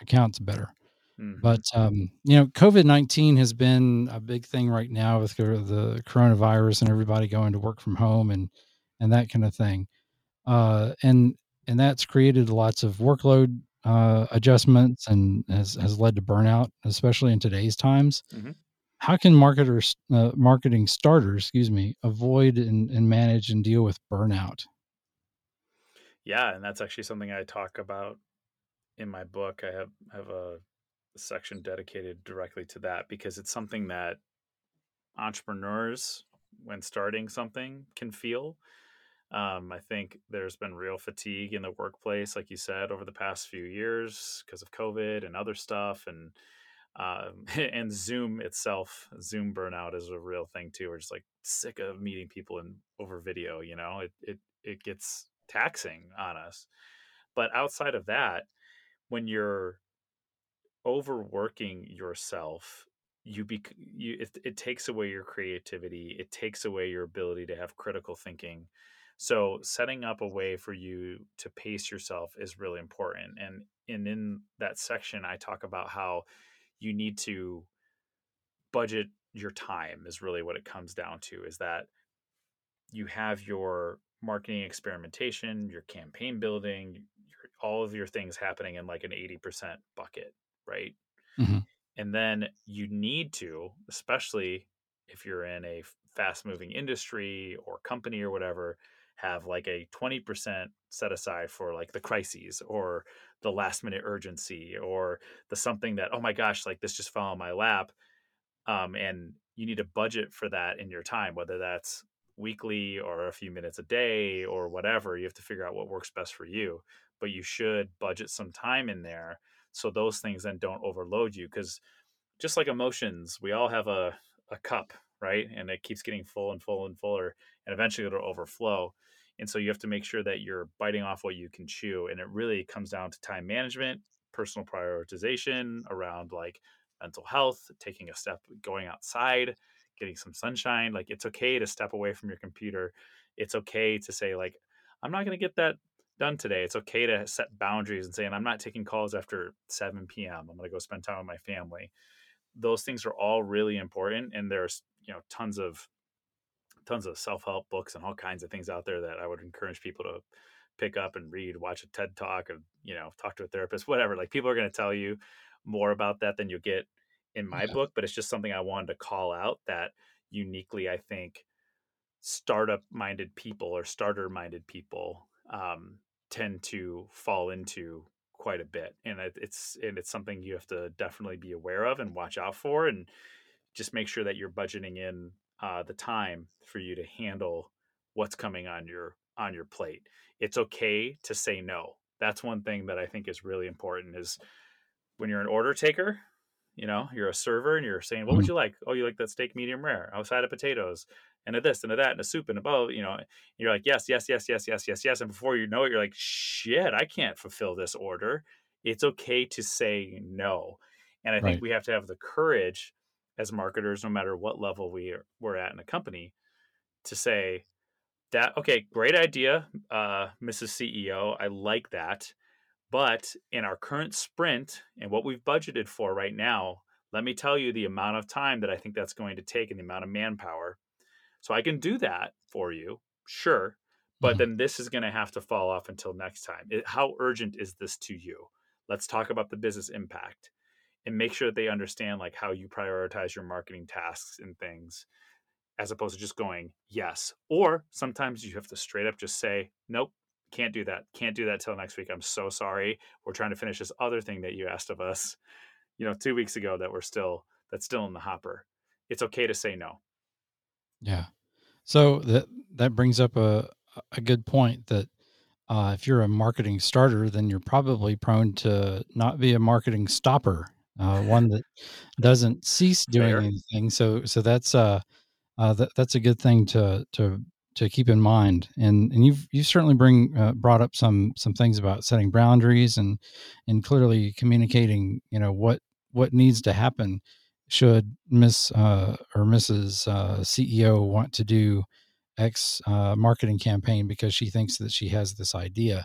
accounts better Mm-hmm. but um, you know, COVID nineteen has been a big thing right now with the coronavirus and everybody going to work from home and and that kind of thing. Uh, and and that's created lots of workload uh, adjustments and has has led to burnout, especially in today's times. Mhm. How can marketers, uh, marketing starters, excuse me, avoid and, and manage and deal with burnout? Yeah, and that's actually something I talk about in my book. I have have a section dedicated directly to that because it's something that entrepreneurs, when starting something, can feel. Um, I think there's been real fatigue in the workplace, like you said, over the past few years because of COVID and other stuff, and um, and Zoom itself, Zoom burnout is a real thing too. We're just like sick of meeting people in over video. You know, it it it gets taxing on us. But outside of that, when you're overworking yourself you be you it, it takes away your creativity it takes away your ability to have critical thinking. So setting up a way for you to pace yourself is really important and and in that section i talk about how you need to budget your time is really what it comes down to is that you have your marketing experimentation your campaign building your, all of your things happening in like an 80% bucket right Mhm. and then you need to especially if you're in a fast moving industry or company or whatever have like a 20% set aside for like the crises or the last minute urgency or the something that oh my gosh like this just fell on my lap um, and you need a budget for that in your time whether that's weekly or a few minutes a day or whatever you have to figure out what works best for you but you should budget some time in there so those things then don't overload you because just like emotions we all have a, a cup right? And it keeps getting full and full and fuller and eventually it'll overflow and so you have to make sure that you're biting off what you can chew and it really comes down to time management personal prioritization around like mental health taking a step going outside getting some sunshine like it's okay to step away from your computer. It's okay to say like i'm not going to get that done today it's okay to set boundaries and saying i'm not taking calls after 7 p.m i'm going to go spend time with my family those things are all really important and there's you know tons of tons of self-help books and all kinds of things out there that i would encourage people to pick up and read watch a ted talk and you know talk to a therapist whatever like people are going to tell you more about that than you get in my Yeah. book but it's just something i wanted to call out that uniquely i think startup minded people or starter minded people um, tend to fall into quite a bit and it's and it's something you have to definitely be aware of and watch out for and just make sure that you're budgeting in uh, the time for you to handle what's coming on your on your plate. It's okay to say no. That's one thing that i think is really important is when you're an order taker you know you're a server and you're saying what would Mhm. you like? Oh you like that steak medium rare. A side of potatoes and a this and a that and a soup and a bow you know you're like yes yes yes yes yes yes yes and before you know it you're like shit i can't fulfill this order. It's okay to say no and i think we have to have the courage as marketers no matter what level we are, we're at in a company to say that okay great idea uh, mrs ceo i like that but in our current sprint and what we've budgeted for right now let me tell you the amount of time that i think that's going to take and the amount of manpower so i can do that for you sure but Mhm. then this is going to have to fall off until next time. It- how urgent is this to you? Let's talk about the business impact and make sure that they understand like how you prioritize your marketing tasks and things as opposed to just going yes or sometimes you have to straight up just say nope can't do that can't do that till next week i'm so sorry we're trying to finish this other thing that you asked of us you know two weeks ago that we're still that's still in the hopper. It's okay to say no Yeah. So that that brings up a a good point that uh, if you're a marketing starter, then you're probably prone to not be a marketing stopper, uh, one that doesn't cease doing Fair. anything. So, so that's uh, uh, that, that's a good thing to to to keep in mind. And and you've you certainly bring uh, brought up some some things about setting boundaries and and clearly communicating. You know what what needs to happen should Miss uh, or Mrs. Uh, CEO want to do X uh, marketing campaign because she thinks that she has this idea.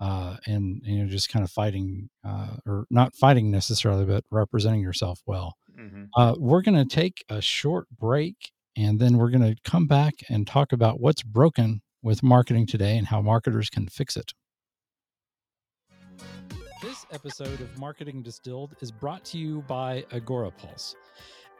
Uh, and you know, just kind of fighting, uh, or not fighting necessarily, but representing yourself well. Mm-hmm. Uh, we're going to take a short break, and then we're going to come back and talk about what's broken with marketing today and how marketers can fix it. Episode of Marketing Distilled is brought to you by Agorapulse.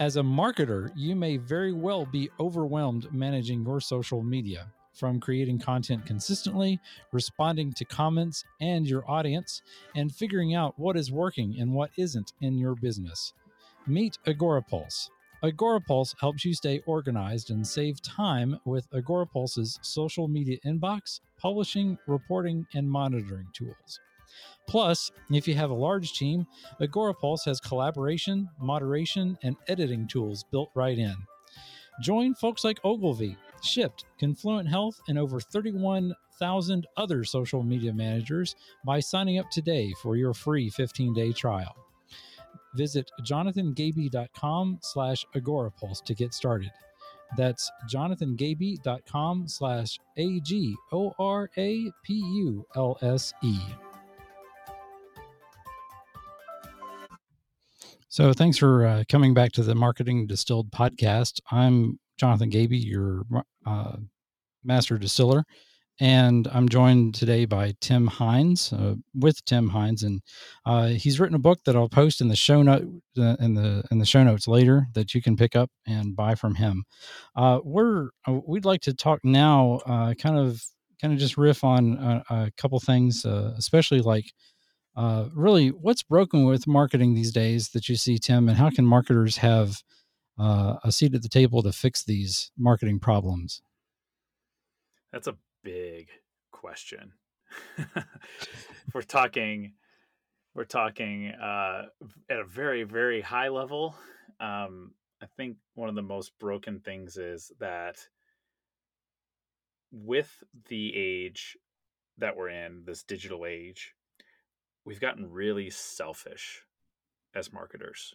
As a marketer, you may very well be overwhelmed managing your social media, from creating content consistently, responding to comments and your audience, and figuring out what is working and what isn't in your business. Meet Agorapulse. Agorapulse helps you stay organized and save time with Agorapulse's social media inbox, publishing, reporting, and monitoring tools. Plus, if you have a large team, Agorapulse has collaboration, moderation, and editing tools built right in. Join folks like Ogilvy, Shipt, Confluent Health, and over 31,000 other social media managers by signing up today for your free 15-day trial. Visit jonathangaby.com slash agorapulse to get started. That's jonathangaby.com slash A-G-O-R-A-P-U-L-S-E. So, thanks for uh, coming back to the Marketing Distilled podcast. I'm Jonathan Gaby, your uh, master distiller, and I'm joined today by Tim Hines uh, with Tim Hines, and uh, he's written a book that I'll post in the show note uh, in the in the show notes later that you can pick up and buy from him. Uh, we're we'd like to talk now, kind of kind of just riff on a, a couple things, especially like uh, really what's broken with marketing these days that you see tim and how can marketers have uh, a seat at the table to fix these marketing problems? That's a big question. We're talking we're talking uh, at a very very high level. Um, i think one of the most broken things is that with the age that we're in this digital age we've gotten really selfish as marketers.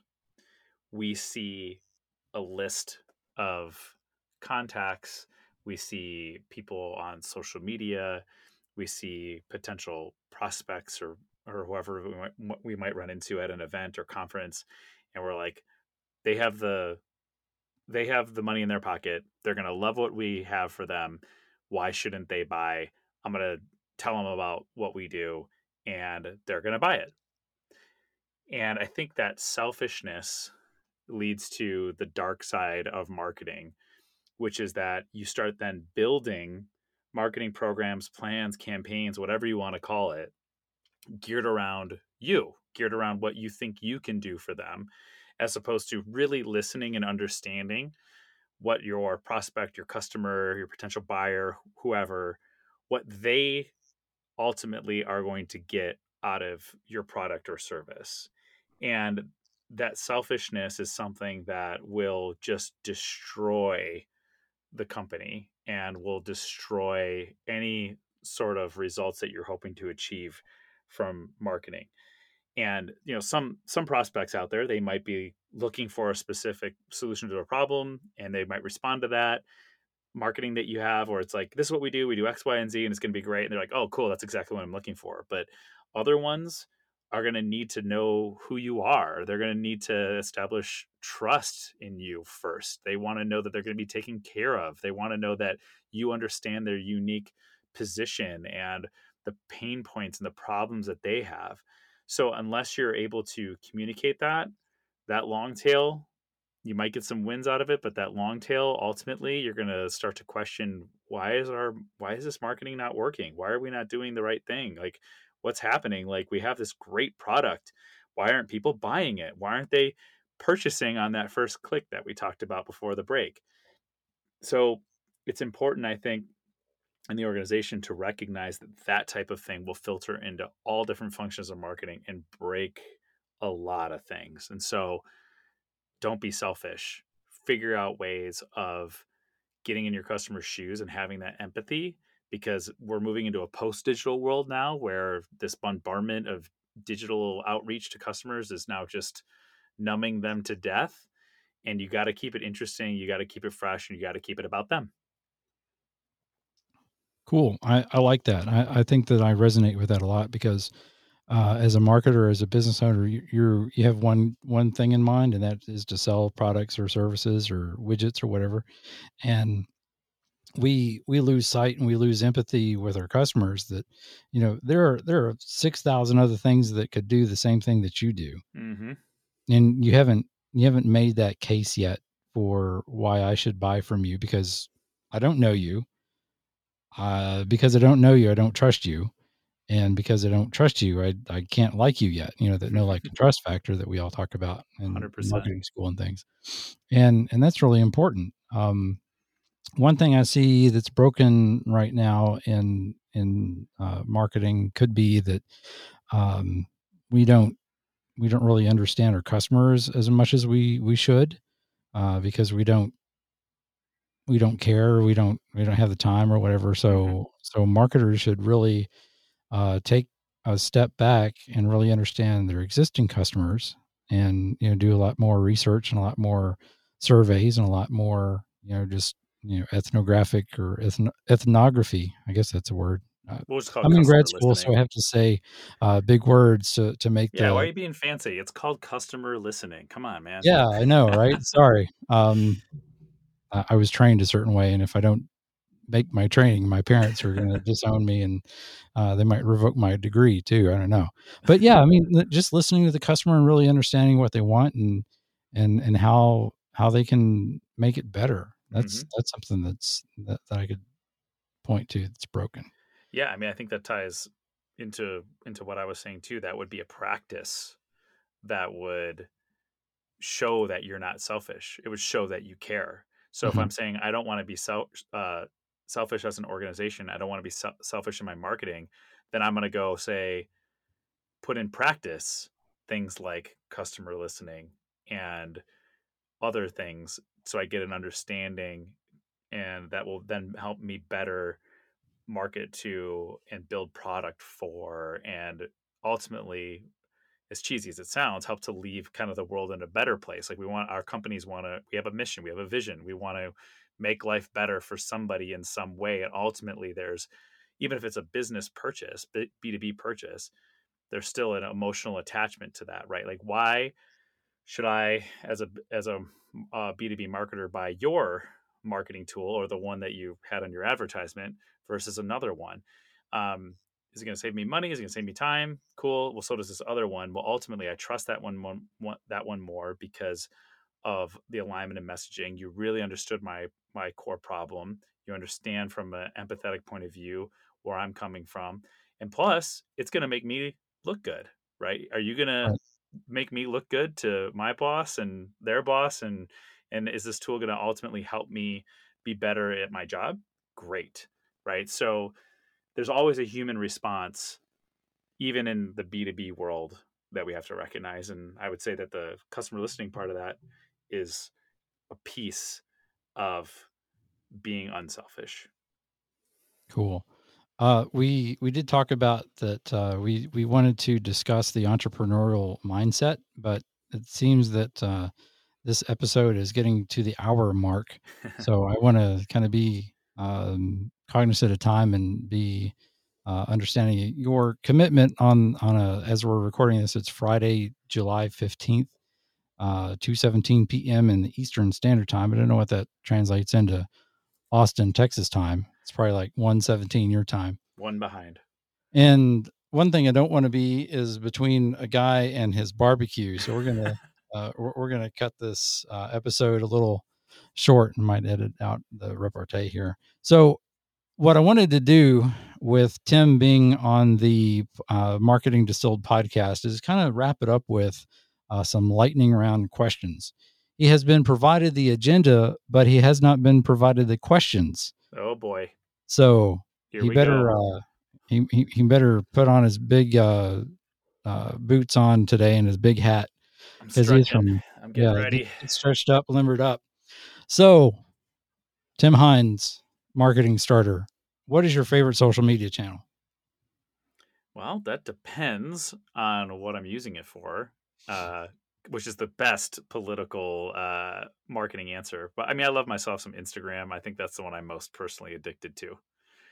We see a list of contacts, we see people on social media, we see potential prospects or or whoever we might, we might run into at an event or conference and we're like they have the they have the money in their pocket. They're going to love what we have for them. Why shouldn't they buy? I'm going to tell them about what we do and they're going to buy it. And I think that selfishness leads to the dark side of marketing, which is that you start then building marketing programs, plans, campaigns, whatever you want to call it, geared around you, geared around what you think you can do for them, as opposed to really listening and understanding what your prospect, your customer, your potential buyer, whoever, what they ultimately are going to get out of your product or service. And that selfishness is something that will just destroy the company and will destroy any sort of results that you're hoping to achieve from marketing and you know some some prospects out there they might be looking for a specific solution to a problem and they might respond to that marketing that you have or it's like this is what we do we do x y and z and it's going to be great and they're like oh cool that's exactly what i'm looking for but other ones are going to need to know who you are. They're going to need to establish trust in you first. They want to know that they're going to be taken care of. They want to know that you understand their unique position and the pain points and the problems that they have. So unless you're able to communicate that that long tail you might get some wins out of it, but that long tail ultimately you're going to start to question why is our why is this marketing not working? Why are we not doing the right thing? Like what's happening? Like we have this great product. Why aren't people buying it? Why aren't they purchasing on that first click that we talked about before the break? So it's important I think in the organization to recognize that that type of thing will filter into all different functions of marketing and break a lot of things. And so don't be selfish. Figure out ways of getting in your customer's shoes and having that empathy because we're moving into a post digital world now where this bombardment of digital outreach to customers is now just numbing them to death. And you got to keep it interesting, you got to keep it fresh, and you got to keep it about them. Cool. I, I like that. I, I think that I resonate with that a lot because uh, as a marketer, as a business owner, you, you're you have one one thing in mind, and that is to sell products or services or widgets or whatever. And we we lose sight and we lose empathy with our customers that you know there are there are 6000 other things that could do the same thing that you do Mm-hmm. and you haven't you haven't made that case yet for why I should buy from you because I don't know you uh, because I don't know you I don't trust you and because I don't trust you I I can't like you yet you know that no like and trust factor that we all talk about in 100%. marketing school and things and and that's really important um one thing I see that's broken right now in in uh, marketing could be that um, we don't we don't really understand our customers as much as we we should uh, because we don't we don't care we don't we don't have the time or whatever so Mhm. so marketers should really uh, take a step back and really understand their existing customers and you know do a lot more research and a lot more surveys and a lot more you know just you know ethnographic or ethno- ethnography i guess that's a word uh, We'll just call it i'm in grad school so i have to say uh, big words to, to make Yeah, the why are you being fancy? It's called customer listening. Come on, man. yeah i know right sorry um I, I was trained a certain way and if i don't make my training my parents are going to disown me and uh, they might revoke my degree too i don't know but yeah i mean just listening to the customer and really understanding what they want and and and how how they can make it better that's that's something that's that, that i could point to that's broken Yeah, I mean, I think that ties into into what I was saying too. That would be a practice that would show that you're not selfish. It would show that you care. So if Mhm. I'm saying I don't want to be self uh, selfish as an organization, I don't want to be sel- selfish in my marketing, then I'm going to go say put in practice things like customer listening and other things so I get an understanding and that will then help me better market to and build product for and ultimately as cheesy as it sounds help to leave kind of the world in a better place. Like we want our companies want to we have a mission we have a vision we want to make life better for somebody in some way and ultimately there's even if it's a business purchase B- b2b purchase there's still an emotional attachment to that right? Like why should i as a as a uh, b2b marketer buy your marketing tool or the one that you had on your advertisement versus another one? Um, is it going to save me money? Is it going to save me time? Cool. Well so does this other one. Well ultimately i trust that one, one, one that one more because of the alignment and messaging you really understood my my core problem. You understand from an empathetic point of view where i'm coming from and plus it's going to make me look good right? Are you going to make me look good to my boss and their boss and and is this tool going to ultimately help me be better at my job? Great right? So there's always a human response even in the b2b world that we have to recognize and i would say that the customer listening part of that is a piece of being unselfish Cool. Uh, we we did talk about that. Uh, we we wanted to discuss the entrepreneurial mindset, but it seems that uh, this episode is getting to the hour mark. So I want to kind of be um, cognizant of time and be uh, understanding your commitment on on a as we're recording this. It's Friday, July fifteenth, uh, two seventeen p.m. in the Eastern Standard Time. I don't know what that translates into Austin, Texas time. It's probably like 1:17 your time. one behind And one thing I don't want to be is between a guy and his barbecue. So we're gonna uh, we're, we're gonna cut this uh, episode a little short and might edit out the repartee here. So what I wanted to do with Tim being on the uh, Marketing Distilled podcast is kind of wrap it up with uh, some lightning round questions. He has been provided the agenda, but he has not been provided the questions. oh boy So Here he better uh he, he he better put on his big uh uh boots on today and his big hat I'm because he's from I'm getting yeah ready. stretched up limbered up so tim hines marketing starter what is your favorite social media channel Well, that depends on what I'm using it for, uh, which is the best political uh, marketing answer. But I mean, I love myself some Instagram. I think that's the one I'm most personally addicted to.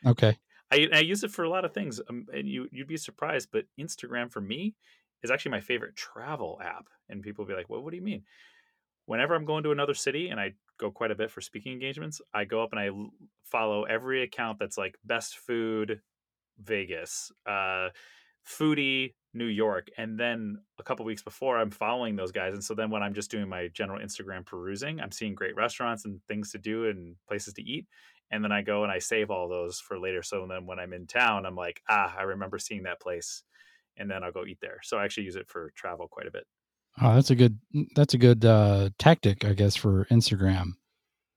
okay I, I use it for a lot of things, um, and you you'd be surprised, but Instagram for me is actually my favorite travel app. And people will be like, "Well, what do you mean?" Whenever I'm going to another city, and I go quite a bit for speaking engagements, I go up and I l- follow every account that's like best food Vegas, uh, foodie New York, and then a couple weeks before, I'm following those guys, and so then when I'm just doing my general Instagram perusing, I'm seeing great restaurants and things to do and places to eat, and then I go and I save all those for later. So then when I'm in town, I'm like, ah, I remember seeing that place, and then I'll go eat there. So I actually use it for travel quite a bit. oh that's a good that's a good uh tactic i guess for instagram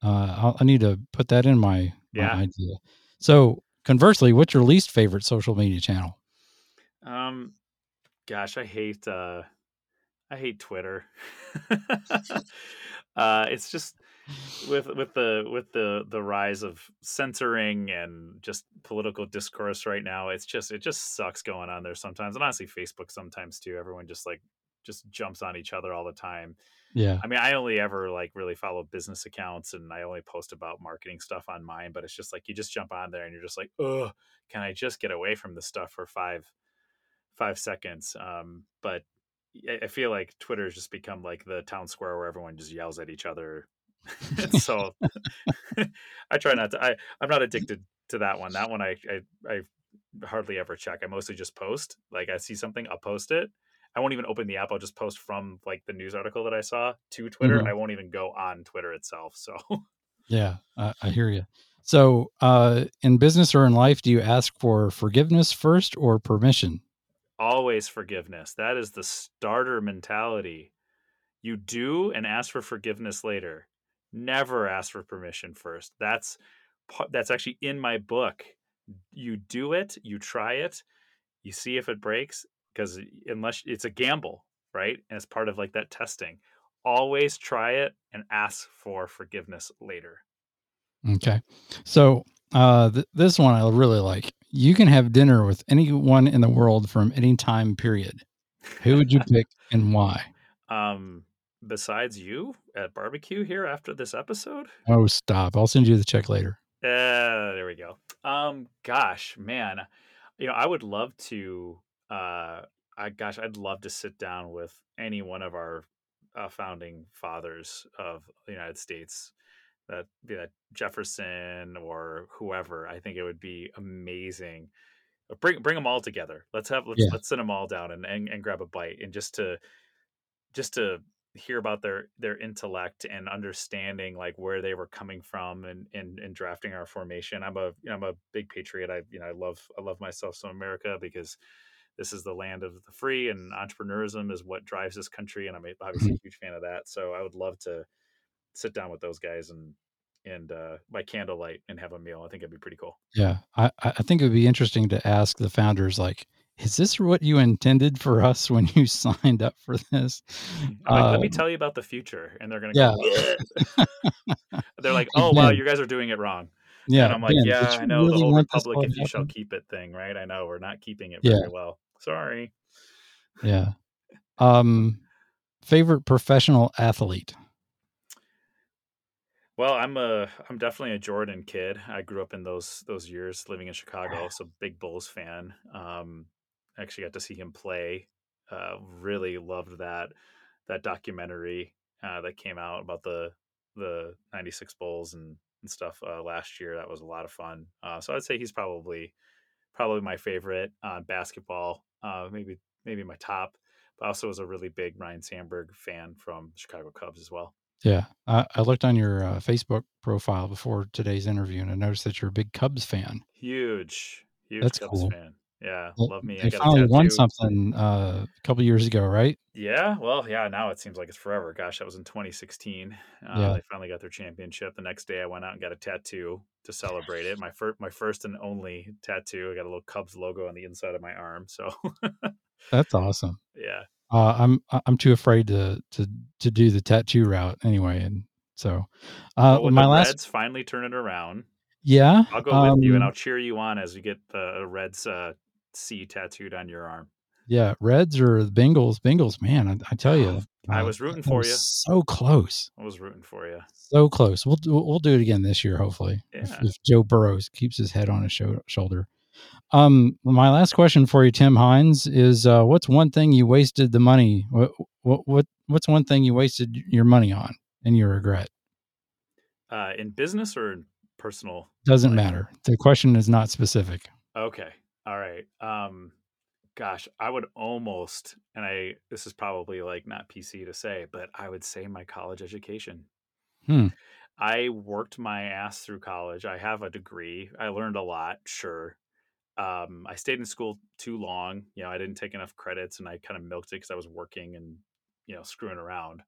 uh I'll, i need to put that in my, my idea so conversely what's your least favorite social media channel Um, gosh, I hate uh, I hate Twitter. uh, it's just with with the with the the rise of censoring and just political discourse right now. It's just it just sucks going on there sometimes, and honestly, Facebook sometimes too. Everyone just like just jumps on each other all the time. yeah I mean, I only ever like really follow business accounts and I only post about marketing stuff on mine, but it's just like you just jump on there and you're just like, oh, can I just get away from this stuff for five five seconds? Um, but I I feel like Twitter's just become like the town square where everyone just yells at each other. so I try not to. I I'm not addicted to that one. That one I I, I hardly ever check. I mostly just post. Like I see something, I'll post it. I won't even open the app. I'll just post from like the news article that I saw to Twitter. Mhm. I won't even go on Twitter itself. So Yeah, I, I hear you. So, uh, in business or in life, do you ask for forgiveness first or permission? Always forgiveness. That is the starter mentality. You do and ask for forgiveness later. Never ask for permission first. That's that's actually in my book. You do it, you try it, you see if it breaks because unless it's a gamble, right? And it's part of like that testing. Always try it and ask for forgiveness later. Okay. So, uh, th- this one I really like. You can have dinner with anyone in the world from any time period. Who would you pick and why? Um besides you at barbecue here after this episode? Oh, stop. I'll send you the check later. Uh, there we go. Um, gosh, man, you know, I would love to. Uh, I gosh, I'd love to sit down with any one of our uh, founding fathers of the United States. That be that Jefferson or whoever. I think it would be amazing. Uh, Bring bring them all together. Let's have let's Yeah. let's sit them all down and, and and grab a bite and just to just to hear about their their intellect and understanding like where they were coming from and and, and drafting our formation. I'm a you know, I'm a big patriot. I you know I love I love myself some America because this is the land of the free and entrepreneurism is what drives this country and I'm obviously a huge fan of that. So I would love to sit down with those guys and and uh, by candlelight and have a meal. I think it'd be pretty cool. Yeah, I, I think it would be interesting to ask the founders, like, is this what you intended for us when you signed up for this? I'm like, let me Um, tell you about the future, and they're gonna yeah. go. They're like, oh wow, you guys are doing it wrong. Yeah, and I'm like, Ben, yeah, I know the whole republic if you shall keep it thing, right? I know we're not keeping it Yeah. very well. Sorry. Yeah. Um, favorite professional athlete. Well, I'm a I'm definitely a Jordan kid. I grew up in those those years living in Chicago, so big Bulls fan. Um, actually got to see him play. Uh, really loved that that documentary uh, that came out about the the '96 Bulls and, and stuff uh, last year. That was a lot of fun. Uh, so I'd say he's probably probably my favorite on basketball. Uh, maybe maybe my top. But I also was a really big Ryne Sandberg fan from Chicago Cubs as well. Yeah, I, I looked on your uh, Facebook profile before today's interview, and I noticed that you're a big Cubs fan. Huge, huge That's Cubs cool. fan. Yeah, They- love me. I They got finally won something uh, a couple years ago, right? Yeah, well, yeah. Now it seems like it's forever. Gosh, that was in 2016. Uh, Yeah. They finally got their championship. The next day, I went out and got a tattoo to celebrate it. My first, my first and only tattoo. I got a little Cubs logo on the inside of my arm. So, That's awesome. yeah, Uh, I'm I'm too afraid to to to do the tattoo route anyway, and so uh, when my last Reds finally turn it around, yeah, I'll go with you and um, I'll cheer you on as you get the Reds uh, C tattooed on your arm. yeah, Reds or the Bengals. Bengals, man, I, I tell you, I uh, was rooting for you. So close, I was rooting for you. so close. We'll do, we'll do it again this year, hopefully, if, Yeah. if Joe Burrows keeps his head on his sho- shoulder. Um, my last question for you, Tim Hines, is uh, what's one thing you wasted the money? What what what what's one thing you wasted your money on and you regret? Uh, in business or in personal? Doesn't life? matter. The question is not specific. Okay. All right. Um gosh, I would almost and I this is probably like not PC to say, but I would say my college education. Hmm. I worked my ass through college. I have a degree. I learned a lot, sure. Um I stayed in school too long. You know, I didn't take enough credits and I kind of milked it cuz I was working and you know, screwing around.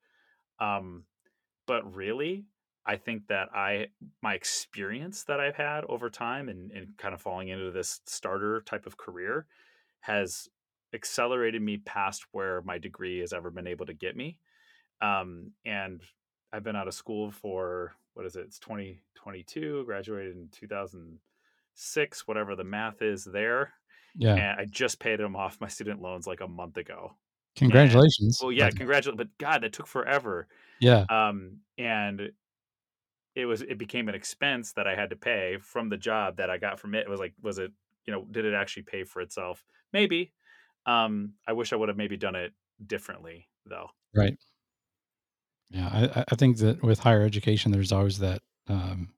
Um but really I think that I my experience that I've had over time and, and kind of falling into this starter type of career has accelerated me past where my degree has ever been able to get me. Um, and I've been out of school for what is it? It's 2022, graduated in 2006, whatever the math is there. Yeah. And I just paid them off my student loans like a month ago. Congratulations. Well, yeah, congratulations. But God, that took forever yeah. um, and it was it became an expense that I had to pay from the job that I got from it. It was like, was it you know, did it actually pay for itself? Maybe. Um, I wish I would have maybe done it differently though. Right. Yeah. I, I- I think that with higher education, there's always that um,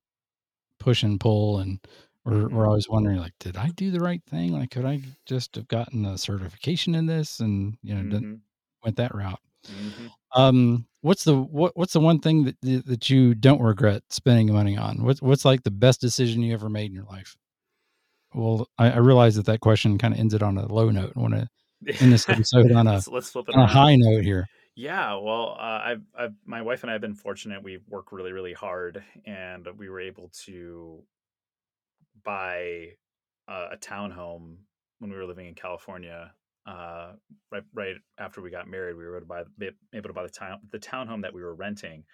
push and pull, and we're, we're always wondering, like, did I do the right thing? Like, could I just have gotten a certification in this and you know Mhm, went that route? mhm. Um, what's the what what's the one thing that that you don't regret spending money on? What's what's like the best decision you ever made in your life? Well, I, I realize that that question kind of ends it on a low note. I want to end this episode on a let's, let's flip it on a high note here. Yeah, well, uh, I've, I've, my wife and I have been fortunate. We work really, really hard, and we were able to buy uh, a townhome when we were living in California. Uh, right, right after we got married, we were able to buy, be able to buy the town, the townhome that we were renting.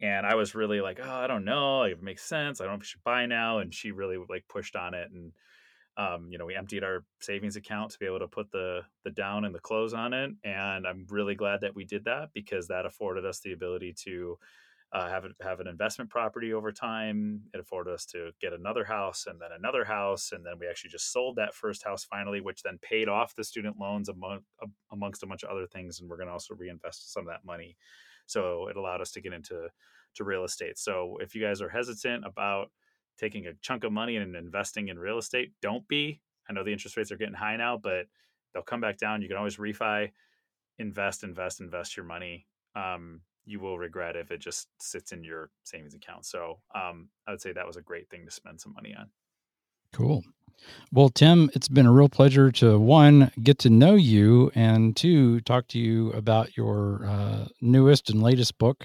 And I was really like, oh, I don't know, like, it makes sense. I don't know if we should buy now. And she really like pushed on it, and um, you know, we emptied our savings account to be able to put the the down and the close on it. And I'm really glad that we did that because that afforded us the ability to uh, have have an investment property over time. It afforded us to get another house and then another house, and then we actually just sold that first house finally, which then paid off the student loans among, amongst a bunch of other things. And we're going to also reinvest some of that money. So it allowed us to get into to real estate. So if you guys are hesitant about taking a chunk of money and investing in real estate, don't be. I know the interest rates are getting high now, but they'll come back down. You can always refi, invest, invest, invest your money. Um, you will regret if it just sits in your savings account. So um, I would say that was a great thing to spend some money on. Cool. Well, Tim, it's been a real pleasure to one get to know you and two talk to you about your uh, newest and latest book,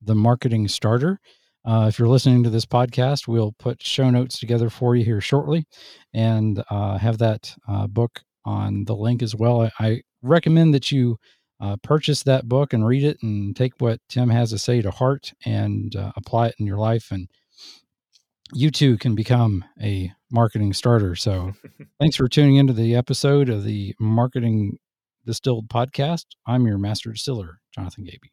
The Marketing Starter. Uh, if you're listening to this podcast, we'll put show notes together for you here shortly and uh, have that uh, book on the link as well. I, I recommend that you uh, purchase that book and read it and take what Tim has to say to heart and uh, apply it in your life. And you too can become a marketing starter. So thanks for tuning into the episode of the Marketing Distilled podcast. I'm your master distiller, Jonathan Gaby.